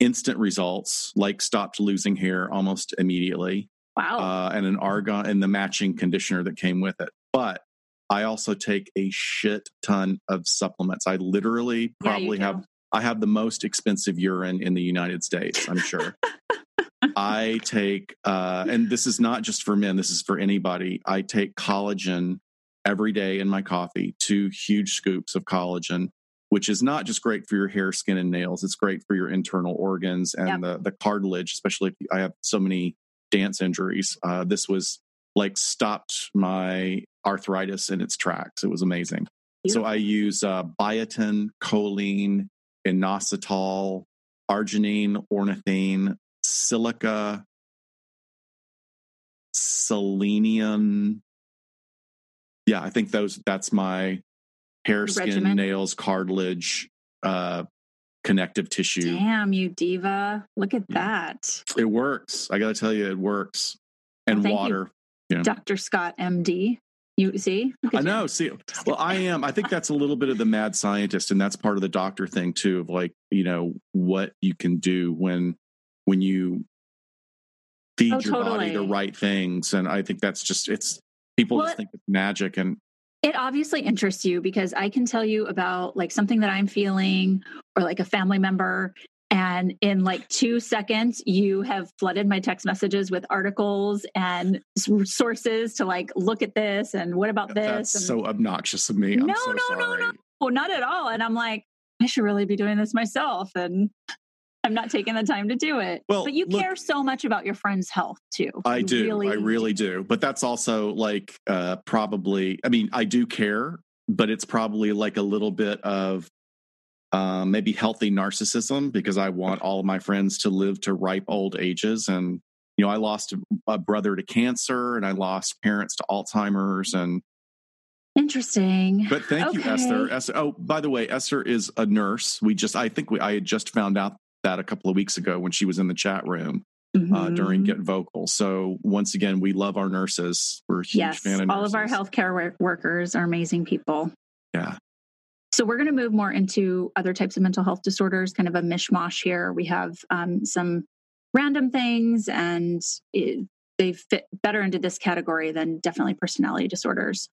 Instant results, like stopped losing hair almost immediately, wow. uh, and an argan and the matching conditioner that came with it. But I also take a shit ton of supplements. I literally probably do. have I have the most expensive urine in the United States, I'm sure. <laughs> I take, uh, and this is not just for men, this is for anybody. I take collagen every day in my coffee, two huge scoops of collagen, which is not just great for your hair, skin, and nails. It's great for your internal organs and Yep. the, the cartilage, especially if I have so many dance injuries. Uh, this was like stopped my arthritis in its tracks. It was amazing. So I use uh, biotin, choline, inositol, arginine, ornithine, silica, selenium. Yeah, I think those. That's my hair, skin, Regimen. nails, cartilage, uh, connective tissue. Damn you, diva! Look at Yeah. that, It works. I got to tell you, it works. And Thank you. water. Dr. Scott, MD. You see? I know. See, well, I am. I think that's a little bit of the mad scientist, and that's part of the doctor thing too. Of like, you know, what you can do when when you feed Oh, your body the right things, and I think that's just it's people Well, just think it's magic, and It obviously interests you because I can tell you about like something that I'm feeling or like a family member. And in like two seconds, you have flooded my text messages with articles and sources to like look at this and what about this? that's and, so obnoxious of me. I'm No, so no, no, sorry. no. oh, not at all. And I'm like, I should really be doing this myself. And I'm not taking the time to do it. Well, but you look- care so much about your friend's health too. I You do. I really do. But that's also like uh probably I mean, I do care, but it's probably like a little bit of um maybe healthy narcissism because I want all of my friends to live to ripe old ages and you know, I lost a, brother to cancer and I lost parents to Alzheimer's and Interesting. but thank you Esther. Esther. Oh, by the way, Esther is a nurse. We just I think we I had just found out that a couple of weeks ago when she was in the chat room uh, during Mhm. Get Vocal. So once again, we love our nurses. We're a huge yes, fan of all of our healthcare workers are amazing people. Yeah. So we're going to move more into other types of mental health disorders, kind of a mishmash here. We have um, some random things, and it, they fit better into this category than definitely personality disorders.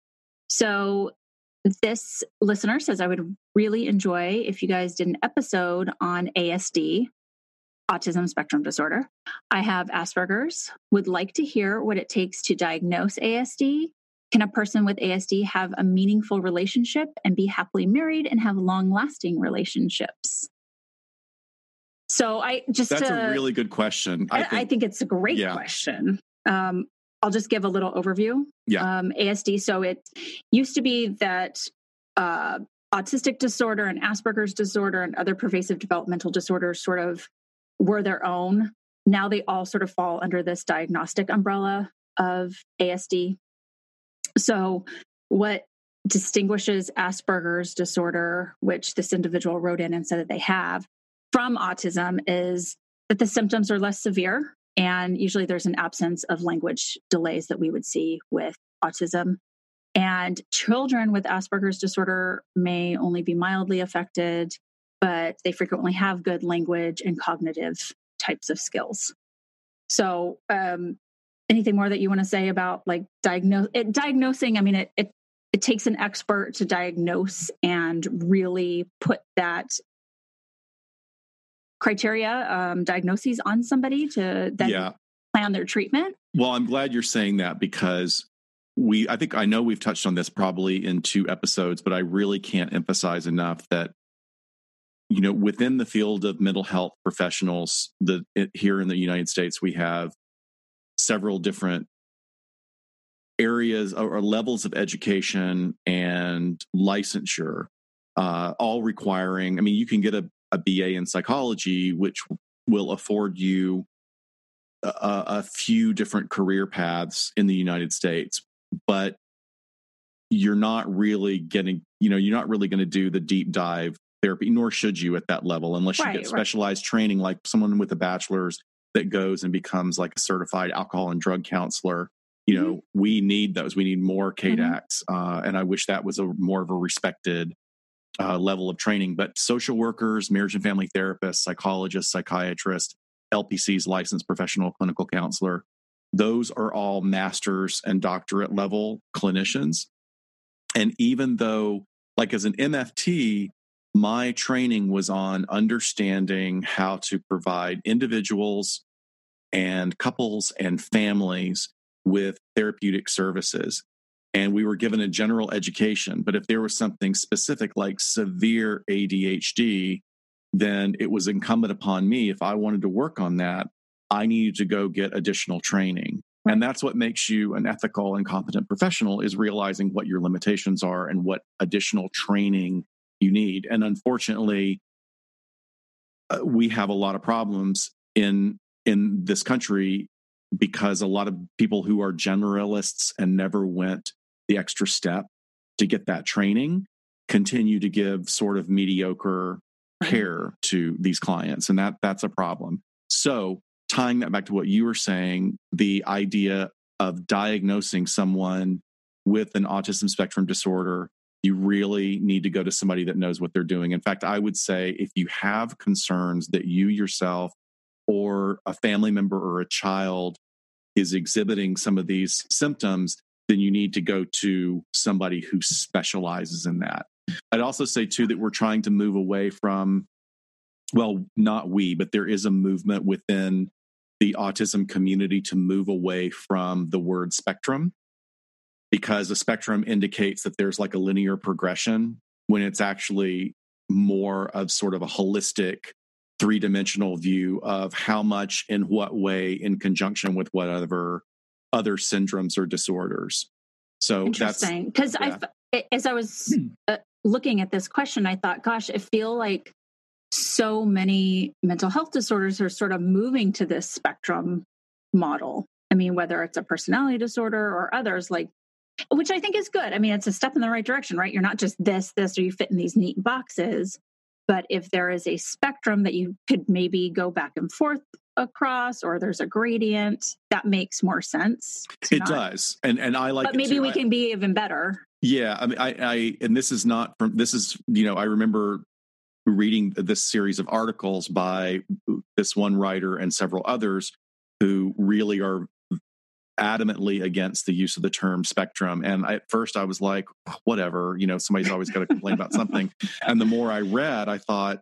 So this listener says, I would really enjoy if you guys did an episode on ASD, autism spectrum disorder. I have Asperger's, would like to hear what it takes to diagnose ASD. Can a person with ASD have a meaningful relationship and be happily married and have long lasting relationships? So I just That's to, a really good question. I, I I think, think it's a great Yeah. question. Um, I'll just give a little overview. Yeah. Um, ASD. So it used to be that uh, autistic disorder and Asperger's disorder and other pervasive developmental disorders sort of were their own. Now they all sort of fall under this diagnostic umbrella of ASD. So what distinguishes Asperger's disorder, which this individual wrote in and said that they have, from autism is that the symptoms are less severe and usually there's an absence of language delays that we would see with autism. And children with Asperger's disorder may only be mildly affected, but they frequently have good language and cognitive types of skills. So, um, anything more that you want to say about like diagnose it, diagnosing? I mean, it, it it takes an expert to diagnose and really put that criteria um, diagnoses on somebody to then yeah. plan their treatment. Well, I'm glad you're saying that because we, I think I know we've touched on this probably in two episodes, but I really can't emphasize enough that you know, within the field of mental health professionals, the it, here in the United States, we have several different areas or, levels of education and licensure, uh, all requiring. I mean, you can get a, a BA in psychology, which will afford you a, a few different career paths in the United States, but you're not really getting, you know, you're not really going to do the deep dive therapy, nor should you at that level, unless you right, get specialized right. training like someone with a bachelor's that goes and becomes like a certified alcohol and drug counselor. You know, mm-hmm. we need those. We need more CADACs. Mm-hmm. Uh, and I wish that was a more of a respected uh, level of training. But social workers, marriage and family therapists, psychologists, psychiatrists, LPCs, licensed professional clinical counselor, those are all masters and doctorate level clinicians. And even though, like as an MFT, my training was on understanding how to provide individuals and couples and families with therapeutic services. And we were given a general education. But if there was something specific like severe ADHD, then it was incumbent upon me, if I wanted to work on that, I needed to go get additional training. Right. And that's what makes you an ethical and competent professional is realizing what your limitations are and what additional training you need. And unfortunately, uh, we have a lot of problems in in this country because a lot of people who are generalists and never went the extra step to get that training continue to give sort of mediocre care to these clients and that that's a problem so tying that back to what you were saying the idea of diagnosing someone with an autism spectrum disorder you really need to go to somebody that knows what they're doing. In fact i would say if you have concerns that you yourself or a family member or a child is exhibiting some of these symptoms then you need to go to somebody who specializes in that. I'd also say too that we're trying to move away from, well, not we, but there is a movement within the autism community to move away from the word spectrum because a spectrum indicates that there's like a linear progression when it's actually more of sort of a holistic three dimensional view of how much in what way in conjunction with whatever other syndromes or disorders. So that's interesting because yeah. I, as I was hmm. uh, looking at this question, I thought, gosh, I feel like so many mental health disorders are sort of moving to this spectrum model. I mean, whether it's a personality disorder or others, like, which I think is good. I mean, it's a step in the right direction, right? You're not just this, this, or you fit in these neat boxes. But if there is a spectrum that you could maybe go back and forth across or there's a gradient that makes more sense it not, does and and i like but maybe we I, can be even better yeah, I mean, I, I, and this is not from. This is, you know, I remember reading this series of articles by uh, this one writer and several others who really are adamantly against the use of the term spectrum. And at first, I was like, whatever, you know, somebody's always got to complain about something. <laughs> And the more I read, I thought,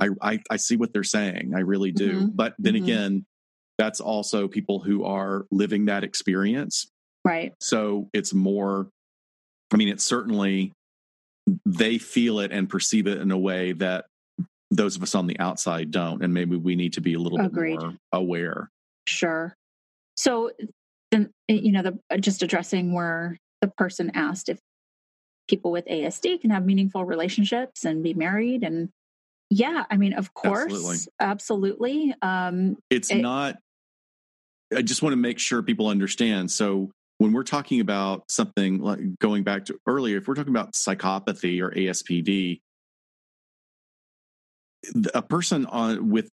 I, I, I see what they're saying. I really do. Mm-hmm. But then mm-hmm. again, that's also people who are living that experience. Right. So it's more I mean, it's certainly they feel it and perceive it in a way that those of us on the outside don't. And maybe we need to be a little Agreed. bit more aware. Sure. So, then, you know, the, just addressing where the person asked if people with ASD can have meaningful relationships and be married. And yeah, I mean, of course, absolutely. absolutely. Um, it's it, not, I just want to make sure people understand. So, when we're talking about something like going back to earlier, if we're talking about psychopathy or ASPD, a person on with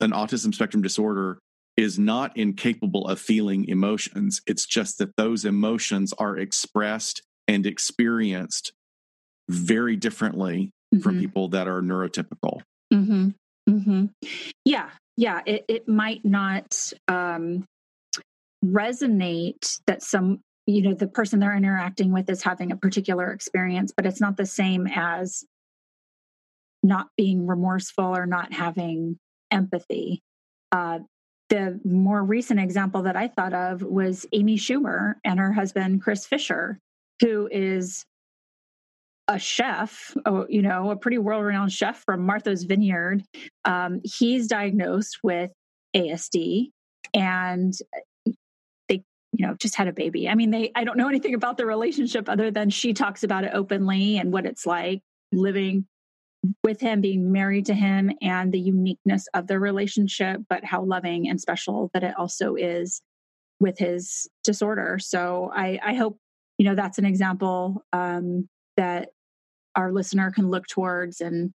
an autism spectrum disorder is not incapable of feeling emotions. It's just that those emotions are expressed and experienced very differently mm-hmm. from people that are neurotypical. Mm-hmm. Mm-hmm. Yeah, yeah. It, it might not um, resonate that some you know the person they're interacting with is having a particular experience but it's not the same as not being remorseful or not having empathy uh, the more recent example that i thought of was amy schumer and her husband chris fischer who is a chef, you know, a pretty world renowned chef from Martha's Vineyard. Um, he's diagnosed with ASD and they, you know, just had a baby. I mean, they, I don't know anything about the relationship other than she talks about it openly and what it's like living with him, being married to him, and the uniqueness of their relationship, but how loving and special that it also is with his disorder. So I, I hope, you know, that's an example um, that our listener can look towards and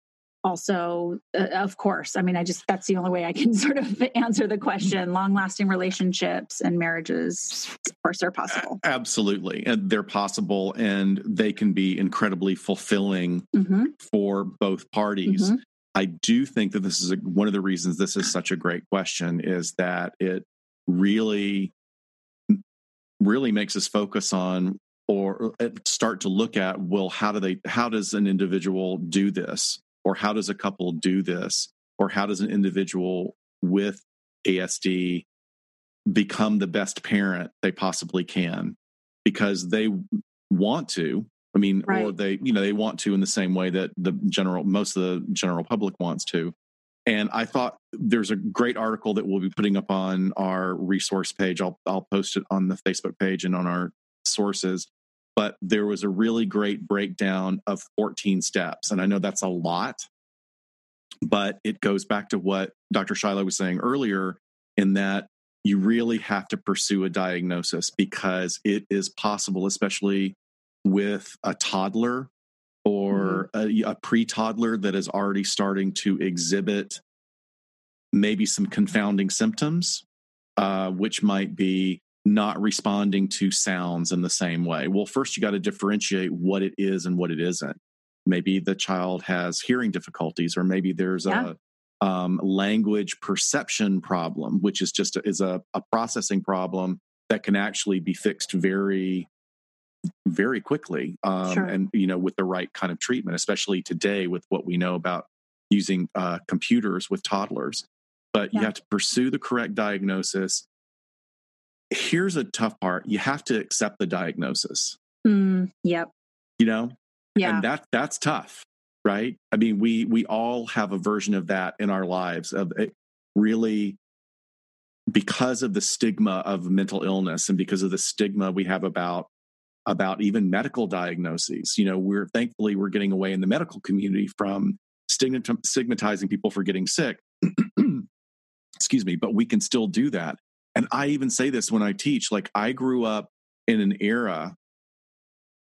also uh, of course i mean i just that's the only way i can <laughs> sort of answer the question long lasting relationships and marriages of course are possible absolutely and they're possible and they can be incredibly fulfilling mm-hmm. for both parties mm-hmm. i do think that this is a, one of the reasons this is such a great question is that it really really makes us focus on or uh, start to look at well how do they how does an individual do this or how does a couple do this? Or how does an individual with asd become the best parent they possibly can? Because they want to i mean right. or they you know they want to in the same way that the general most of the general public wants to. And i thought there's a great article that we'll be putting up on our resource page. I'll, I'll post it on the facebook page and on our sources, but there was a really great breakdown of 14 steps. And I know that's a lot, but it goes back to what Dr. Shiloh was saying earlier in that you really have to pursue a diagnosis because it is possible, especially with a toddler or mm-hmm. a, a pre toddler that is already starting to exhibit maybe some confounding symptoms, uh, which might be not responding to sounds in the same way. Well, first you got to differentiate what it is and what it isn't. Maybe the child has hearing difficulties, or maybe there's yeah. a um, language perception problem, which is just a, is a, a processing problem that can actually be fixed very very quickly um, sure. and you know with the right kind of treatment especially today with what we know about using uh, computers with toddlers but yeah. you have to pursue the correct diagnosis here's a tough part. You have to accept the diagnosis. Mm, yep. You know? Yeah. and that that's tough right? I mean we we all have a version of that in our lives of it really because of the stigma of mental illness and because of the stigma we have about about even medical diagnoses. You know we're thankfully we're getting away in the medical community from stigmatizing people for getting sick. <clears throat> Excuse me but we can still do that and I even say this when I teach like, I grew up in an era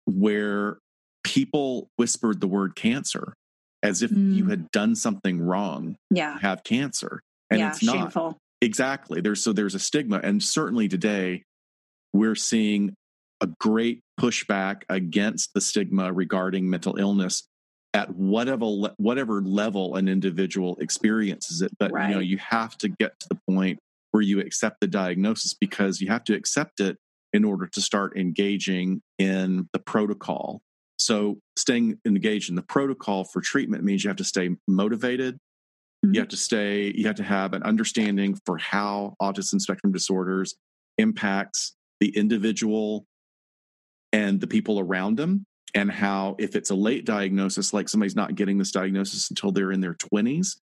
where people whispered the word cancer as if mm. you had done something wrong yeah have cancer and yeah, it's not shameful. exactly there's so there's a stigma and certainly today we're seeing a great pushback against the stigma regarding mental illness at whatever whatever level an individual experiences it but right. you know you have to get to the point where you accept the diagnosis because you have to accept it in order to start engaging in the protocol. So, staying engaged in the protocol for treatment means you have to stay motivated. Mm-hmm. You have to stay, you have to have an understanding for how autism spectrum disorders impacts the individual and the people around them and how if it's a late diagnosis like somebody's not getting this diagnosis until they're in their 20s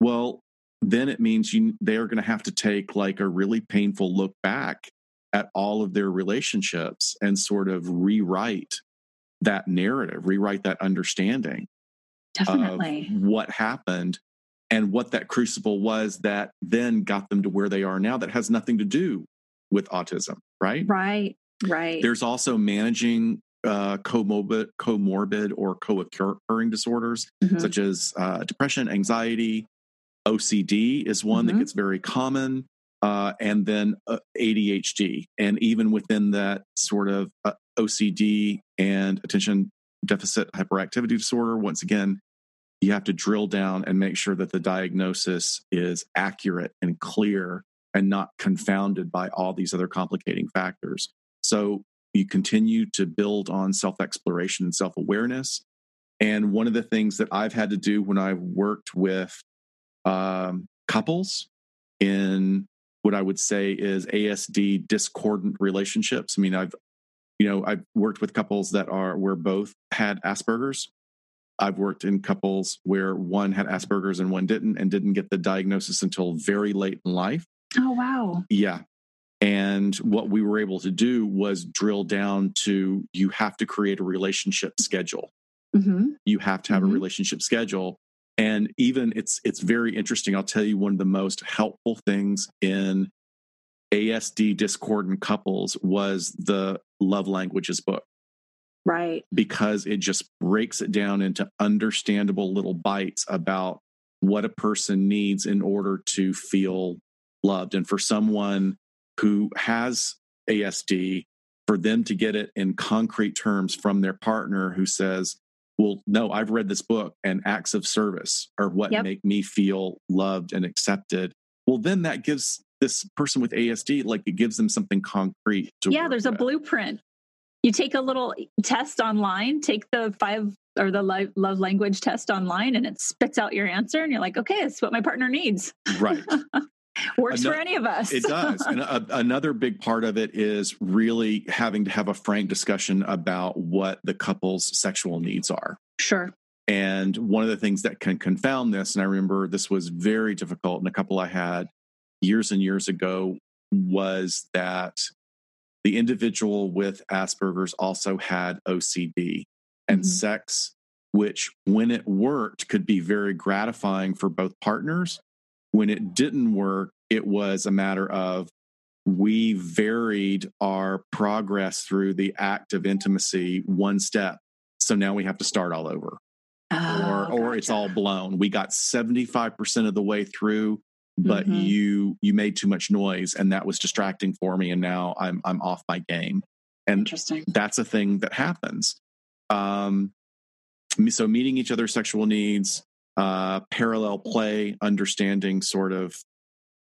well then it means you they're going to have to take like a really painful look back at all of their relationships and sort of rewrite that narrative, rewrite that understanding Definitely. of what happened and what that crucible was that then got them to where they are now that has nothing to do with autism, right? Right, right. There's also managing uh, comorbid, comorbid or co-occurring disorders mm-hmm. such as uh, depression, anxiety, OCD is one mm-hmm. that gets very common, uh, and then uh, ADHD. And even within that sort of uh, OCD and attention deficit hyperactivity disorder, once again, you have to drill down and make sure that the diagnosis is accurate and clear and not confounded by all these other complicating factors. So you continue to build on self exploration and self awareness. And one of the things that I've had to do when I've worked with um, couples in what I would say is ASD discordant relationships. I mean, I've you know I've worked with couples that are where both had Asperger's. I've worked in couples where one had Asperger's and one didn't, and didn't get the diagnosis until very late in life. Oh, wow. Yeah. And what we were able to do was drill down to you have to create a relationship schedule. Mm-hmm. You have to have Mhm. a relationship schedule. And even it's it's very interesting. I'll tell you one of the most helpful things in ASD discordant couples was the love languages book Right. because it just breaks it down into understandable little bites about what a person needs in order to feel loved. And for someone who has ASD, for them to get it in concrete terms from their partner who says, well, no, I've read this book and acts of service are what Yep. make me feel loved and accepted. Well, then that gives this person with ASD, like it gives them something concrete to yeah, there's a blueprint. You take a little test online, take the five or the love language test online, and it spits out your answer. And you're like, okay, it's what my partner needs. Right. <laughs> Works for any of us. It does. and a, another big part of it is really having to have a frank discussion about what the couple's sexual needs are. sure. And one of the things that can confound this, and I remember this was very difficult in a couple I had years and years ago, was that the individual with Asperger's also had OCD and Mhm. sex, which when it worked could be very gratifying for both partners. When it didn't work, it was a matter of we varied our progress through the act of intimacy one step. So now we have to start all over or Oh, or it's all blown. We got 75% of the way through, but Mhm. you you made too much noise and that was distracting for me and now I'm I'm off my game. And interesting. that's a thing that happens. Um so meeting each other's sexual needs, uh parallel play, understanding sort of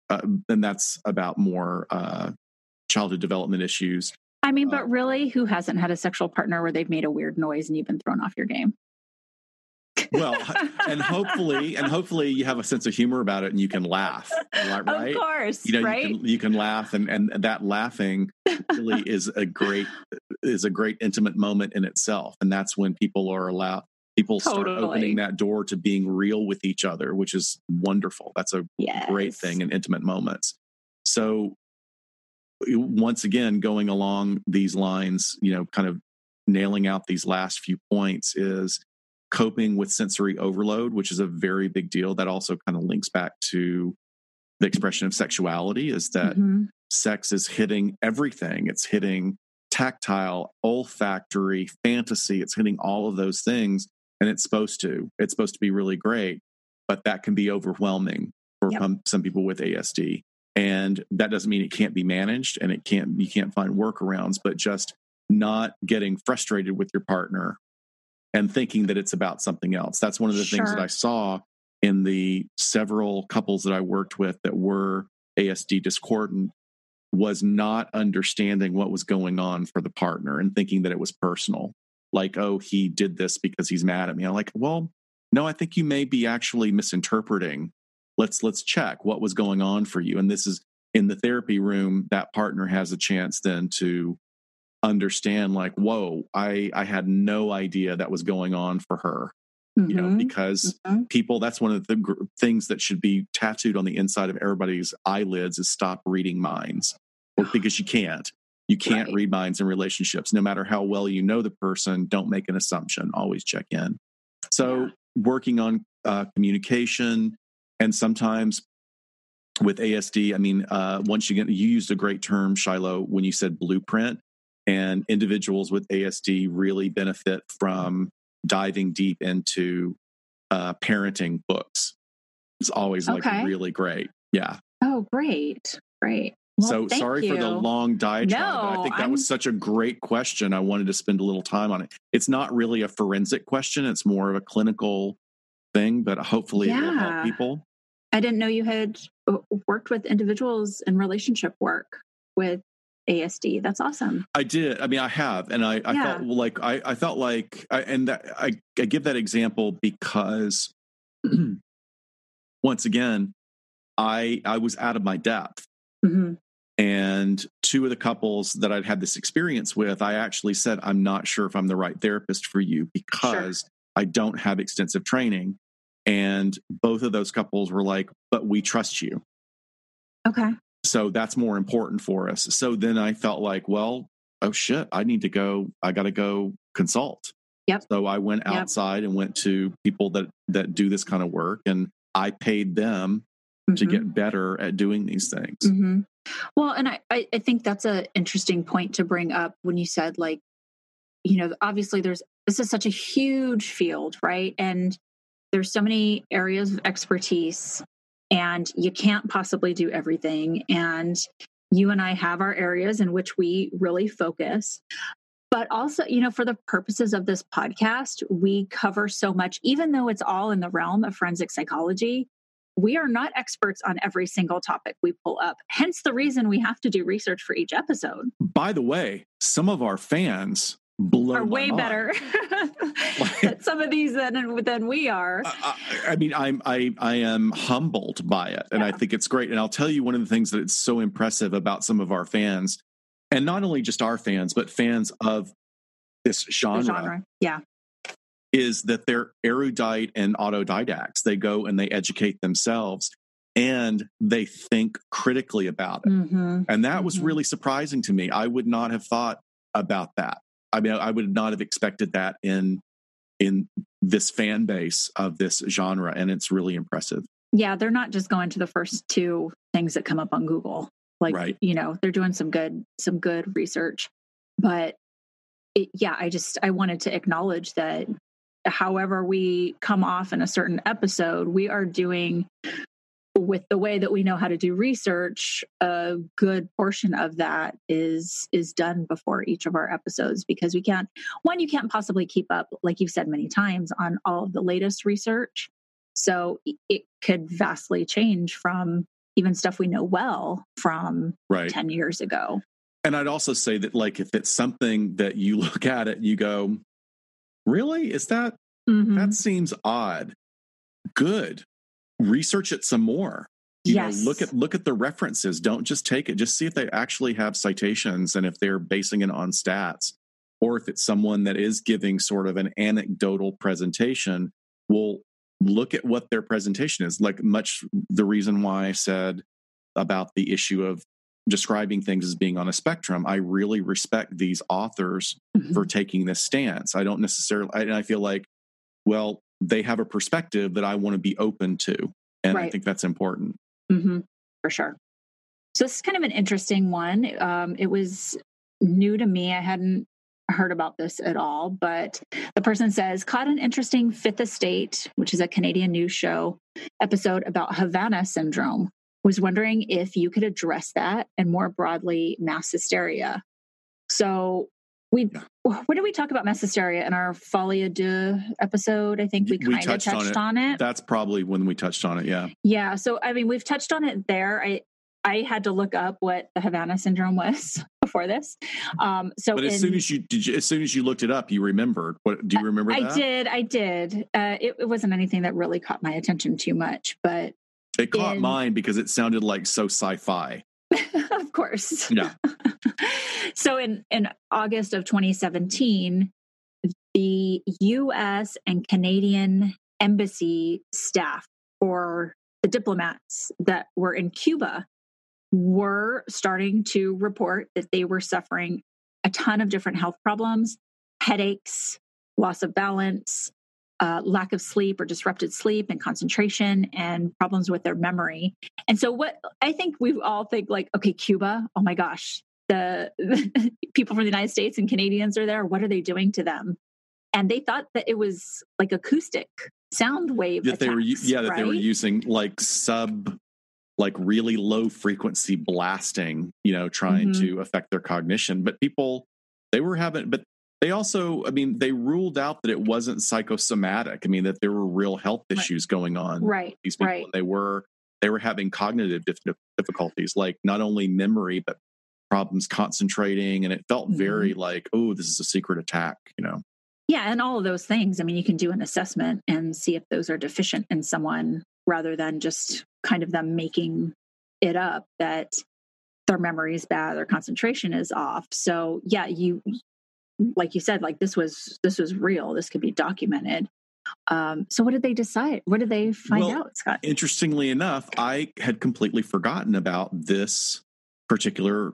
uh, and that's about more uh childhood development issues. I mean, Uh, but really, who hasn't had a sexual partner where they've made a weird noise and you've been thrown off your game? Well, and hopefully and hopefully you have a sense of humor about it and you can laugh. <laughs> Right? Of course, you know right? you, can, you can laugh and and that laughing really <laughs> is a great is a great intimate moment in itself and that's when people are allowed people start opening that door to being real with each other which is wonderful. That's a yes. great thing in intimate moments. So once again going along these lines you know kind of nailing out these last few points is coping with sensory overload which is a very big deal. That also kind of links back to the expression of sexuality is that Mhm. sex is hitting everything. It's hitting tactile olfactory fantasy. It's hitting all of those things and it's supposed to it's supposed to be really great but that can be overwhelming for Yep. some, some people with asd and that doesn't mean it can't be managed and it can't you can't find workarounds but just not getting frustrated with your partner and thinking that it's about something else. That's one of the things that i saw in the several couples that i worked with that were asd discordant was not understanding what was going on for the partner and thinking that it was personal like oh he did this because he's mad at me i'm like well no i think you may be actually misinterpreting let's let's check what was going on for you and this is in the therapy room that partner has a chance then to understand like whoa i i had no idea that was going on for her you know Mhm. because Mhm. people that's one of the gr- things that should be tattooed on the inside of everybody's eyelids is stop reading minds because you can't you can't Right. read minds in relationships no matter how well you know the person don't make an assumption always check in so Yeah. working on uh, communication and sometimes with asd i mean uh, once you get you used a great term shiloh when you said blueprint and individuals with asd really benefit from diving deep into uh, parenting books it's always like Okay. really great yeah Oh, great. Great. Well, so sorry for the long diatribe but i think that I'm- was such a great question i wanted to spend a little time on it it's not really a forensic question it's more of a clinical thing but hopefully it will help people I didn't know you had uh, worked with individuals in relationship work with ASD. That's awesome. I did. I mean, I have, and I, I Yeah. felt like I, I felt like, I, and that, I, I give that example because, <clears throat> once again, I I was out of my depth, hmm And two of the couples that I'd had this experience with, I actually said, I'm not sure if I'm the right therapist for you because sure. I don't have extensive training. And both of those couples were like, but we trust you. Okay. So that's more important for us. So then I felt like, well, oh shit, I need to go, I got to go consult. Yep. So I went outside yep. and went to people that that do this kind of work and I paid them mm-hmm. to get better at doing these things. Mm-hmm. Well, and I, I think that's an interesting point to bring up when you said like, you know, obviously there's this is such a huge field, right? And there's so many areas of expertise and you can't possibly do everything. And you and I have our areas in which we really focus. But also, you know, for the purposes of this podcast, we cover so much, even though it's all in the realm of forensic psychology. We are not experts on every single topic we pull up. Hence the reason we have to do research for each episode. By the way, some of our fans blow are way better <laughs> at some of these than than we are. I, I, mean, I'm I I am humbled by it, and yeah. I think it's great. And I'll tell you one of the things that it's so impressive about some of our fans, and not only just our fans, but fans of this genre. genre. Yeah. Is that they're erudite and autodidacts. They go and they educate themselves and they think critically about it. Mm-hmm. And that mm-hmm. was really surprising to me. I would not have thought about that. I mean, I would not have expected that in in this fan base of this genre, and it's really impressive. Yeah, they're not just going to the first two things that come up on Google. Like, right. you know, they're doing some good some good research. But it, yeah, I just I wanted to acknowledge that however we come off in a certain episode, we are doing with the way that we know how to do research a good portion of that is is done before each of our episodes because we can't one you can't possibly keep up like you've said many times on all of the latest research so it could vastly change from even stuff we know well from right. 10 years ago and i'd also say that like if it's something that you <laughs> look at it you go really? Is that mm-hmm. that seems odd. Good. Research it some more. You yes. know look at look at the references. Don't just take it. Just see if they actually have citations and if they're basing it on stats or if it's someone that is giving sort of an anecdotal presentation. Well look at what their presentation is like much the reason why i said about the issue of describing things as being on a spectrum i really respect these authors mm-hmm. for taking this stance i don't necessarily and i feel like well they have a perspective that I want to be open to. And right. I think that's important. Mm-hmm. For sure. So this is kind of an interesting one. Um, it was new to me. I hadn't heard about this at all, but the person says, caught an interesting Fifth Estate, which is a Canadian news show episode about Havana syndrome. Was wondering if you could address that and more broadly, mass hysteria. So we when did we talk about mass hysteria in our folie à episode? I think we kind of touched, touched on, it. on, it. That's probably when we touched on it. Yeah. Yeah. So I mean, we've touched on it there. I I had to look up what the Havana syndrome was <laughs> before this. Um, so, but as in, soon as you did, you, as soon as you looked it up, you remembered. What do you remember? I, I did. I did. Uh, it, it, wasn't anything that really caught my attention too much, but it caught in, mine because it sounded like so sci-fi. <laughs> of course. Yeah. <laughs> so in in August of 2017, the US and Canadian embassy staff or the diplomats that were in Cuba were starting to report that they were suffering a ton of different health problems, headaches, loss of balance, uh, lack of sleep or disrupted sleep and concentration and problems with their memory. And so, what I think we all think like, okay, Cuba, oh my gosh, the, the <laughs> people from the United States and Canadians are there. What are they doing to them? And they thought that it was like acoustic sound wave. That attacks, they were, yeah, that right? they were using like sub like really low frequency blasting, you know, trying mm-hmm. to affect their cognition. But people, they were having, but they also, I mean, they ruled out that it wasn't psychosomatic. I mean, that there were real health issues right. going on. Right. These people, right. they were they were having cognitive difficulties, like not only memory but problems concentrating, and it felt mm-hmm. very like, oh, this is a secret attack. You know. Yeah, and all of those things. I mean, you can do an assessment and see if those are deficient in someone rather than just kind of them making it up that their memory is bad, their concentration is off. So yeah, you like you said, like this was this was real. This could be documented. Um, so what did they decide? What did they find Well, out, Scott? Interestingly enough, I had completely forgotten about this particular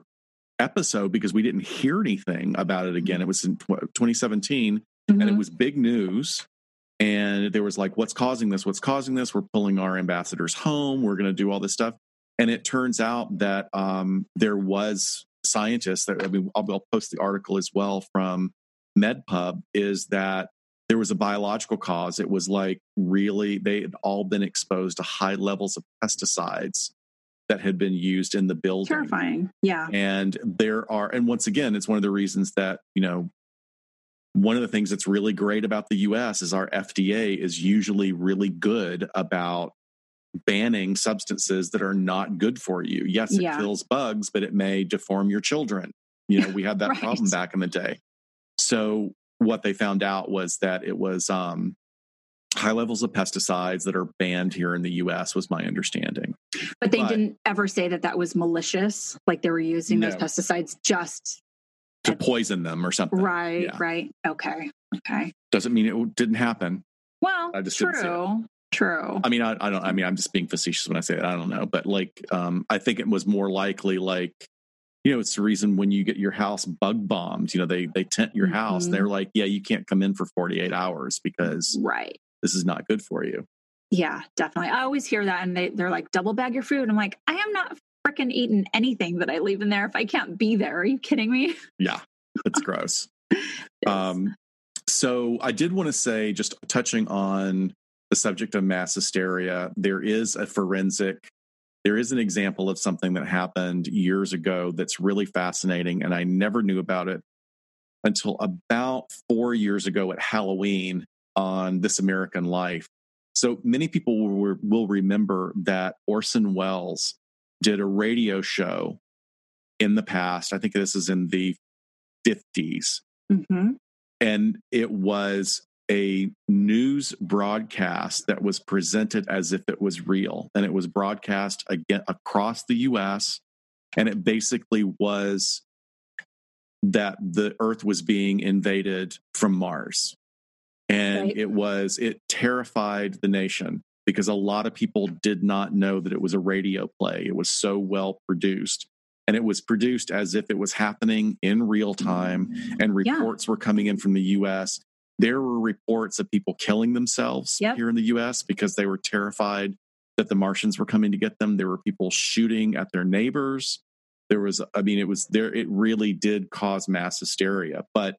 episode because we didn't hear anything about it again. It was in tw- 2017 and it Mhm. was big news. And there was like, what's causing this? What's causing this? We're pulling our ambassadors home. We're going to do all this stuff. And it turns out that um, there was scientists that I mean, I'll, I'll post the article as well from MedPub. Is that there was a biological cause? It was like really they had all been exposed to high levels of pesticides that had been used in the building. Terrifying. Yeah. And there are, and once again, it's one of the reasons that, you know, one of the things that's really great about the US is our FDA is usually really good about banning substances that are not good for you. Yes, it Yeah. kills bugs, but it may deform your children. You know, we had <laughs> that Right. problem back in the day. So what they found out was that it was um, high levels of pesticides that are banned here in the US was my understanding. But they But- didn't ever say that that was malicious, like they were using those pesticides just To poison them or something. right, Yeah. right. Okay. Okay. Doesn't mean it didn't happen. Well, I just true. True. I mean, I, I don't. I mean, I'm just being facetious when I say that. I don't know, but like, um, I think it was more likely like, you know, it's the reason when you get your house bug bombed. You know, they they tent your house. Mhm. They're like, yeah, you can't come in for 48 hours because Right. this is not good for you. Yeah, definitely. I always hear that and they, they're like, double bag your food. I'm like, I am not freaking eating anything that I leave in there if I can't be there. Are you kidding me? Yeah, it's gross. <laughs> Um, so I did want to say, just touching on the subject of mass hysteria, there is a forensic, there is an example of something that happened years ago that's really fascinating, and I never knew about it until about four years ago at Halloween on This American Life. So many people will, will remember that Orson Welles did a radio show in the past. I think this is in the 50s hmm and it was a news broadcast that was presented as if it was real and it was broadcast again across the US and it basically was that the earth was being invaded from Mars and Right. it was it terrified the nation because a lot of people did not know that it was a radio play it was so well produced and it was produced as if it was happening in real time and Yeah. reports were coming in from the US. There were reports of people killing themselves Yep. here in the US because they were terrified that the Martians were coming to get them. There were people shooting at their neighbors. There was, I mean, it was there, it really did cause mass hysteria. But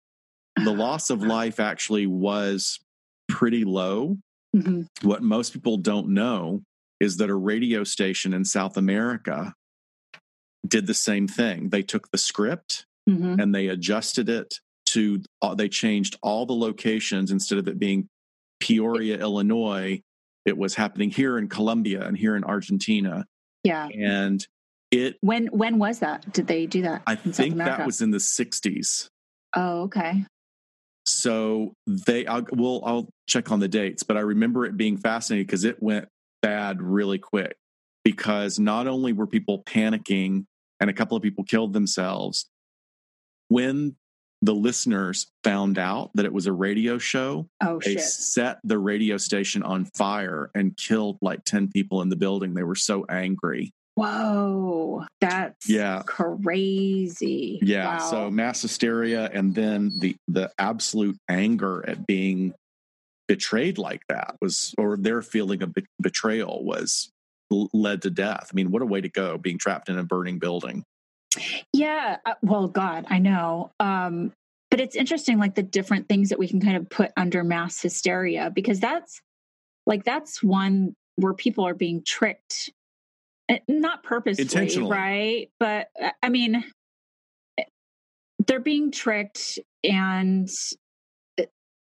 the <sighs> loss of life actually was pretty low. hmm What most people don't know is that a radio station in South America did the same thing. They took the script hmm and they adjusted it to uh, they changed all the locations instead of it being Peoria, Illinois, it was happening here in Colombia and here in Argentina Yeah. and it When when was that? Did they do that? I think that was in the 60s. Oh, okay. So they I'll, well I'll check on the dates, but I remember it being fascinating because it went bad really quick because not only were people panicking and a couple of people killed themselves when the listeners found out that it was a radio show Oh they shit. set the radio station on fire and killed like 10 people in the building they were so angry Whoa. That's Yeah. crazy. yeah Wow. so mass hysteria and then the the absolute anger at being betrayed like that was or their feeling of be- betrayal was led to death i mean what a way to go being trapped in a burning building Yeah. uh, Well, God, I know. Um, but it's interesting, like the different things that we can kind of put under mass hysteria, because that's like that's one where people are being tricked, Uh, not Intentionally. right? But uh, I mean, eh, they're being tricked and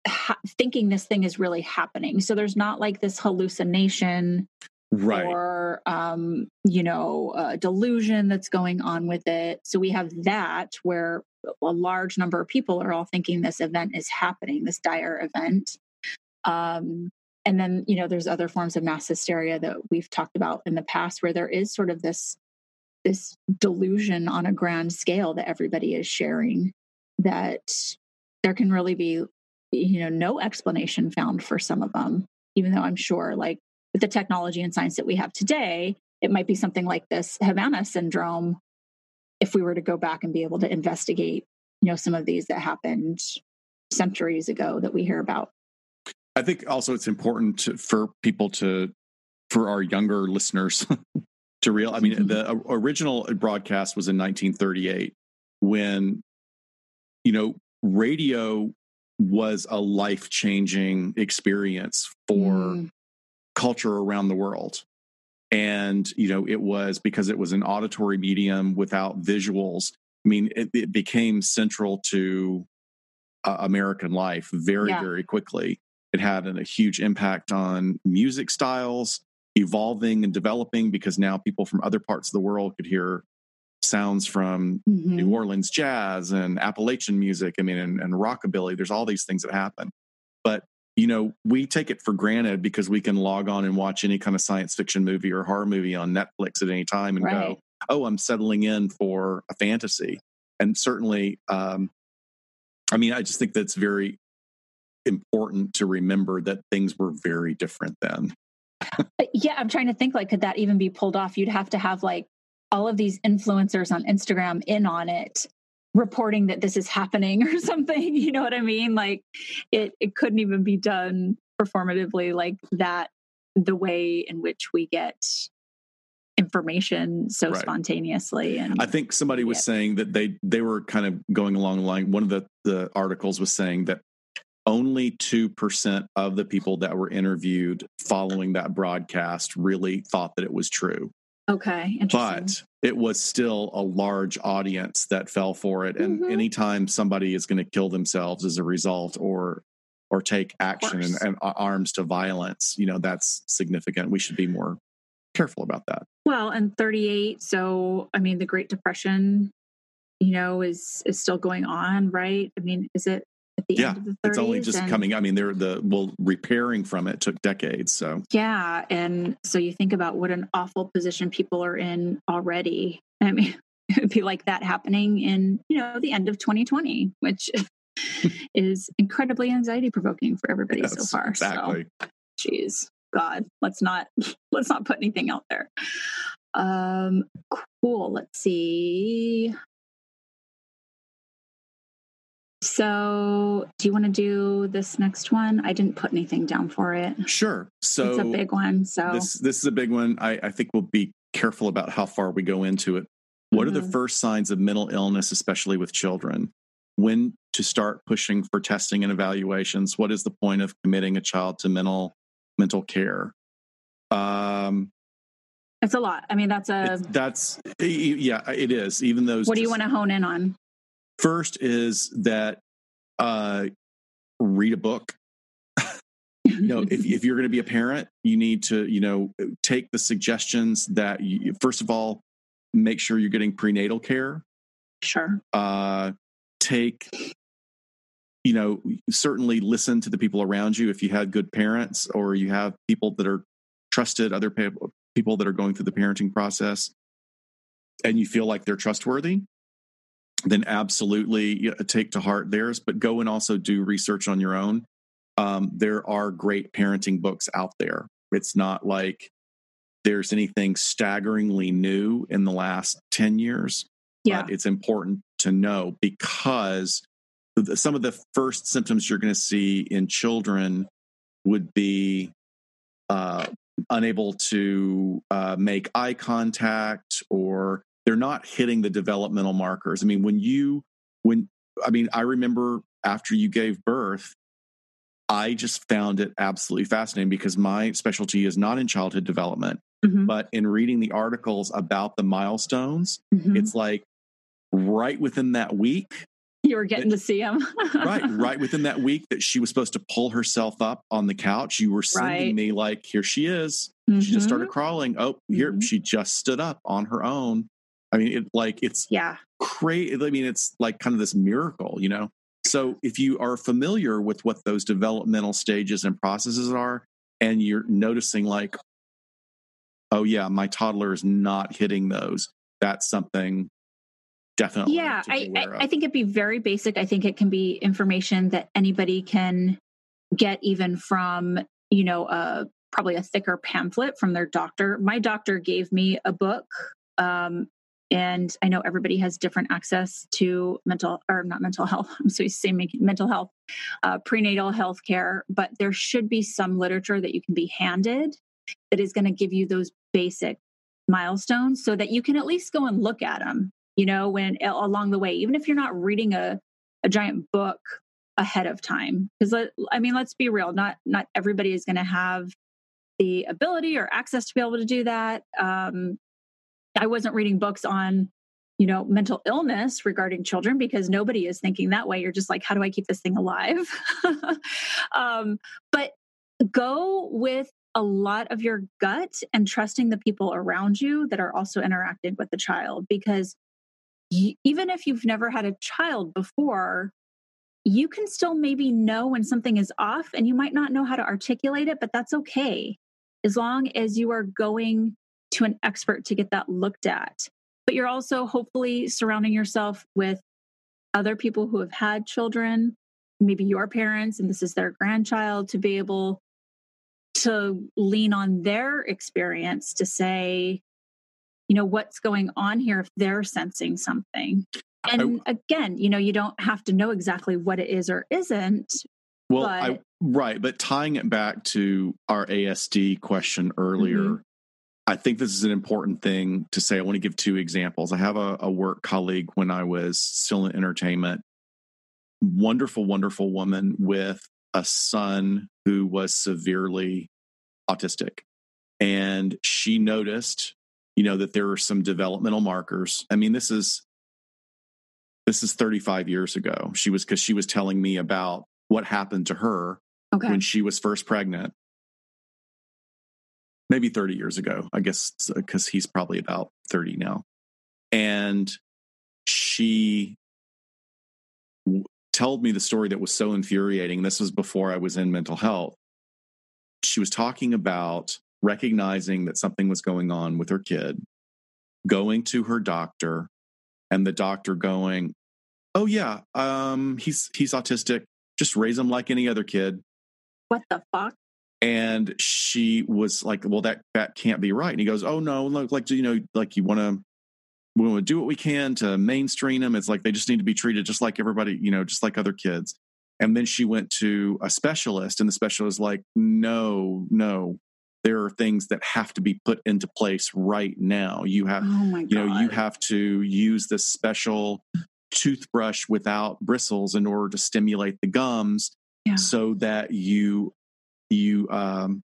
ha- thinking this thing is really happening. So there's not like this hallucination right. or um, you know a delusion that's going on with it. So we have that where a large number of people are all thinking this event is happening this dire event. Um, and then you know there's other forms of mass hysteria that we've talked about in the past where there is sort of this this delusion on a grand scale that everybody is sharing that there can really be you know no explanation found for some of them even though i'm sure like with the technology and science that we have today it might be something like this havana syndrome if we were to go back and be able to investigate you know some of these that happened centuries ago that we hear about i think also it's important to, for people to for our younger listeners <laughs> to real i mean mm-hmm. the original broadcast was in 1938 when you know radio was a life changing experience for mm. Culture around the world. And, you know, it was because it was an auditory medium without visuals. I mean, it, it became central to uh, American life very, yeah. very quickly. It had an, a huge impact on music styles evolving and developing because now people from other parts of the world could hear sounds from mm-hmm. New Orleans jazz and Appalachian music. I mean, and, and rockabilly. There's all these things that happen. But you know, we take it for granted because we can log on and watch any kind of science fiction movie or horror movie on Netflix at any time and right. go, "Oh, I'm settling in for a fantasy." And certainly, um, I mean, I just think that's very important to remember that things were very different then. yeah, I'm trying to think like, could that even be pulled off? You'd have to have like all of these influencers on Instagram in on it reporting that this is happening <laughs> or something you know what i mean like it it couldn't even be done performatively like that the way in which we get information so right. spontaneously and i think somebody was yeah. saying that they they were kind of going along the line one of the the articles was saying that only 2% of the people that were interviewed following that broadcast really thought that it was true Okay. But it was still a large audience that fell for it. And mm-hmm. anytime somebody is going to kill themselves as a result or or take action and, and, arms to violence, you know, that's significant. We should be more careful about that. Well, and 38, so I mean the Great Depression, you know, is is still going on, right? I mean, is it yeah, end of the 30s. It's only just and, coming. I mean, they're the well, repairing from it took decades. So yeah, and so you think about what an awful position people are in already. I mean, <laughs> it'd be like that happening in you know the end of 2020, which <laughs> is incredibly anxiety provoking for everybody yes, so far. Exactly. So, geez, God, let's not <laughs> let's not put anything out there. Um, cool. Let's see. So, do you want to do this next one? I didn't put anything down for it. Sure. So it's a big one. So this this is a big one. I, I think we'll be careful about how far we go into it. What mm-hmm. are the mm-hmm. first signs of mental illness, especially with children? When to start pushing for testing and evaluations? What is the point of committing a child to mental mental care? Um, it's a lot. I mean, that's a that's yeah, it is. Even those. What do you want to hone in on? First is that uh, read a book. you know, if, if you're going to be a parent, you need to, you know, take the suggestions that you, first of all, make sure you're getting prenatal care. Sure. Uh, take, you know, certainly listen to the people around you. If you had good parents or you have people that are trusted, other people that are going through the parenting process, and you feel like they're trustworthy, then absolutely take to heart theirs, but go and also do research on your own. Um, there are great parenting books out there. It's not like there's anything staggeringly new in the last 10 years. Yeah. But it's important to know because some of the first symptoms you're going to see in children would be uh, unable to uh, make eye contact or they're not hitting the developmental markers. I mean, when you, when, I mean, I remember after you gave birth, I just found it absolutely fascinating because my specialty is not in childhood development, mm-hmm. but in reading the articles about the milestones, mm-hmm. it's like right within that week. You were getting that, to see him. right, right <laughs> within that week that she was supposed to pull herself up on the couch, you were sending right. me like, here she is. Mm-hmm. She just started mm-hmm. crawling. Oh, here, mm-hmm. she just stood up on her own. I mean, it like it's yeah, crazy. I mean, it's like kind of this miracle, you know. So if you are familiar with what those developmental stages and processes are, and you're noticing like, oh yeah, my toddler is not hitting those, that's something definitely. Yeah, I, I, I think it'd be very basic. I think it can be information that anybody can get even from, you know, uh, probably a thicker pamphlet from their doctor. My doctor gave me a book. Um, and I know everybody has different access to mental or not mental health. <laughs> I'm so saying mental health, uh, prenatal health care, but there should be some literature that you can be handed that is going to give you those basic milestones so that you can at least go and look at them you know when along the way even if you're not reading a, a giant book ahead of time because i mean let's be real not not everybody is going to have the ability or access to be able to do that um, i wasn't reading books on you know mental illness regarding children because nobody is thinking that way. You're just like how do i keep this thing alive? <laughs> Um, but go with a lot of your gut and trusting the people around you that are also interacting with the child because even if you've never had a child before, you can still maybe know when something is off and you might not know how to articulate it, but that's okay. As long as you are going to an expert to get that looked at. But you're also hopefully surrounding yourself with other people who have had children, maybe your parents, and this is their grandchild, to be able to lean on their experience to say, you know what's going on here if they're sensing something and I, again you know you don't have to know exactly what it is or isn't well but, I, right but tying it back to our asd question earlier mm-hmm. I think this is an important thing to say. I want to give two examples. I have a, a work colleague when i was still in entertainment wonderful wonderful woman with a son who was severely autistic. And she noticed you know that there are some developmental markers. I mean this is this is 35 years ago. She was because she was telling me about what happened to her okay. when she was first pregnant maybe 30 years ago i guess because he's probably about 30 now and she w- told me the story that was so infuriating this was before i was in mental health she was talking about recognizing that something was going on with her kid, going to her doctor, and the doctor going, "Oh yeah, um, he's he's autistic. Just raise him like any other kid." What the fuck? And she was like, "Well, that that can't be right." And he goes, "Oh no, look, like you know, like you want to." We want to do what we can to mainstream them. It's like they just need to be treated just like everybody, you know, just like other kids. And then she went to a specialist, and the specialist was like, no, no, there are things that have to be put into place right now. You have, oh you know, you have to use this special toothbrush without bristles in order to stimulate the gums, yeah. so that you you um,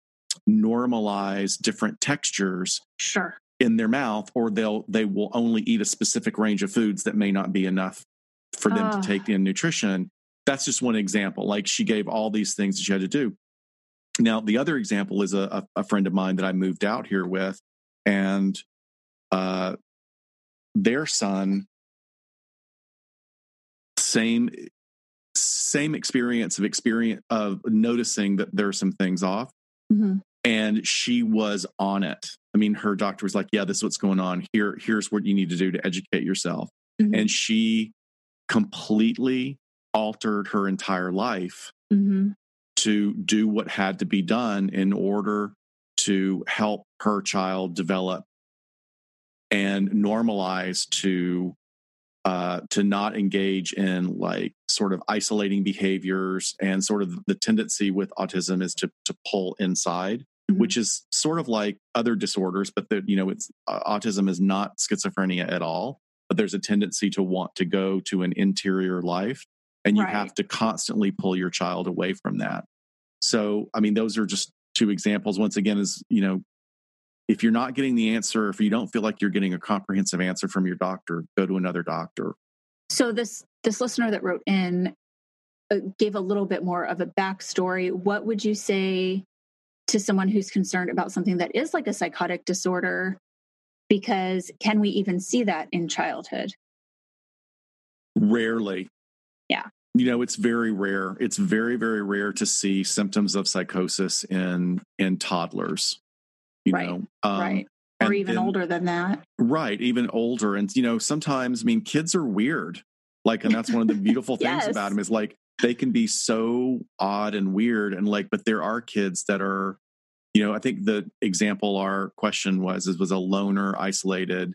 normalize different textures. Sure. In their mouth, or they'll they will only eat a specific range of foods that may not be enough for them to take in nutrition. That's just one example. Like she gave all these things that she had to do. Now, the other example is a, a friend of mine that I moved out here with, and uh, their son, same same experience of experience of noticing that there are some things off. Mm-hmm. And she was on it. I mean, her doctor was like, "Yeah, this is what's going on. Here, here's what you need to do to educate yourself." Mm-hmm. And she completely altered her entire life mm-hmm to do what had to be done in order to help her child develop and normalize to uh, to not engage in like sort of isolating behaviors and sort of the tendency with autism is to to pull inside mm-hmm. which is sort of like other disorders but that you know it's uh, autism is not schizophrenia at all but there's a tendency to want to go to an interior life and you right. have to constantly pull your child away from that so i mean those are just two examples once again is you know if you're not getting the answer if you don't feel like you're getting a comprehensive answer from your doctor go to another doctor. So this this listener that wrote in uh, gave a little bit more of a backstory. What would you say to someone who's concerned about something that is like a psychotic disorder? Because can we even see that in childhood? Rarely. Yeah. You know it's very rare. It's very very rare to see symptoms of psychosis in in toddlers you right. know um, right and or even then, older than that. Right, even older. And you know, sometimes I mean kids are weird. Like, and that's one of the beautiful <laughs> things yes. about them is like they can be so odd and weird and like, but there are kids that are, you know, I think the example our question was is was a loner, isolated,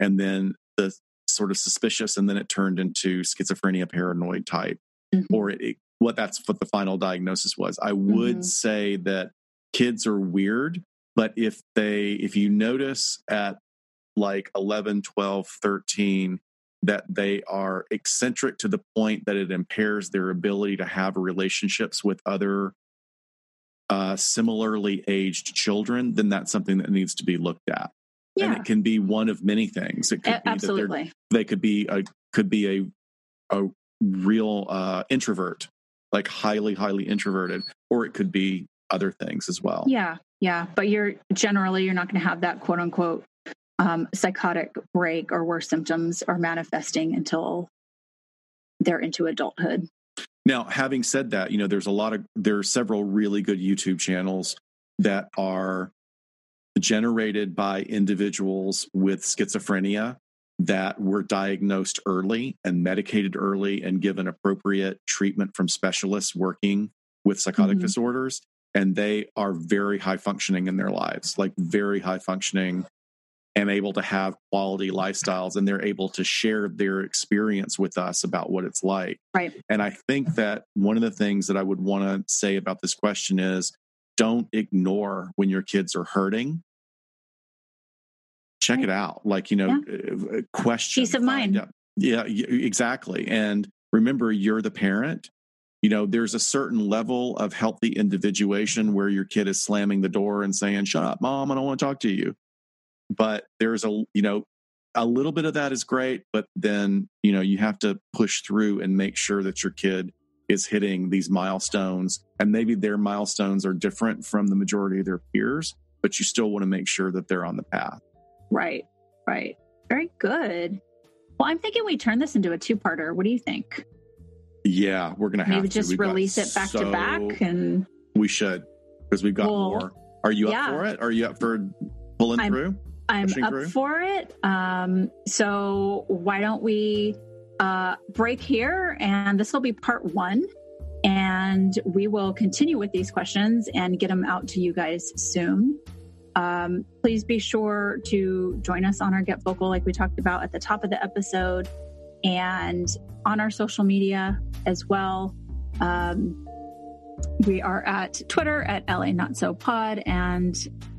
and then the sort of suspicious, and then it turned into schizophrenia, paranoid type, mm-hmm. or it, it, what that's what the final diagnosis was. I would mm-hmm. say that kids are weird, but if they, if you notice at like 11, 12, 13, that they are eccentric to the point that it impairs their ability to have relationships with other uh, similarly aged children, then that's something that needs to be looked at. Yeah. And it can be one of many things. It could a- be absolutely. they could be a could be a a real uh, introvert, like highly highly introverted, or it could be other things as well. Yeah, yeah. But you're generally you're not going to have that quote unquote um, psychotic break or where symptoms are manifesting until they're into adulthood. Now, having said that, you know, there's a lot of there are several really good YouTube channels that are generated by individuals with schizophrenia that were diagnosed early and medicated early and given appropriate treatment from specialists working with psychotic mm-hmm. disorders and they are very high functioning in their lives like very high functioning and able to have quality lifestyles and they're able to share their experience with us about what it's like. Right. And I think that one of the things that I would want to say about this question is don't ignore when your kids are hurting. Check right. it out. Like, you know, yeah. Uh, question. Peace of mind. Out. Yeah, exactly. And remember, you're the parent. You know, there's a certain level of healthy individuation where your kid is slamming the door and saying, Shut up, mom, I don't want to talk to you. But there's a you know a little bit of that is great but then you know you have to push through and make sure that your kid is hitting these milestones and maybe their milestones are different from the majority of their peers but you still want to make sure that they're on the path. Right right. Very good. Well i'm thinking we turn this into a two-parter. What do you think yeah we're gonna have maybe to. just We've release it back so, to back and we should because we've got well, more are you yeah. up for it are you up for pulling I'm, through I'm up through? for it. Um, so why don't we uh, break here? And this will be part one. And we will continue with these questions and get them out to you guys soon. Um, please be sure to join us on our Get Vocal, like we talked about at the top of the episode, and on our social media as well. Um, we are at Twitter at LA Not So Pod and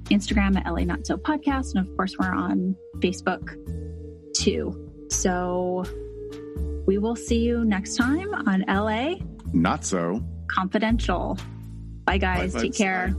Instagram at LA Not So Podcast. And of course, we're on Facebook too. So we will see you next time on LA Not So Confidential. Bye, guys. Bye, Take care.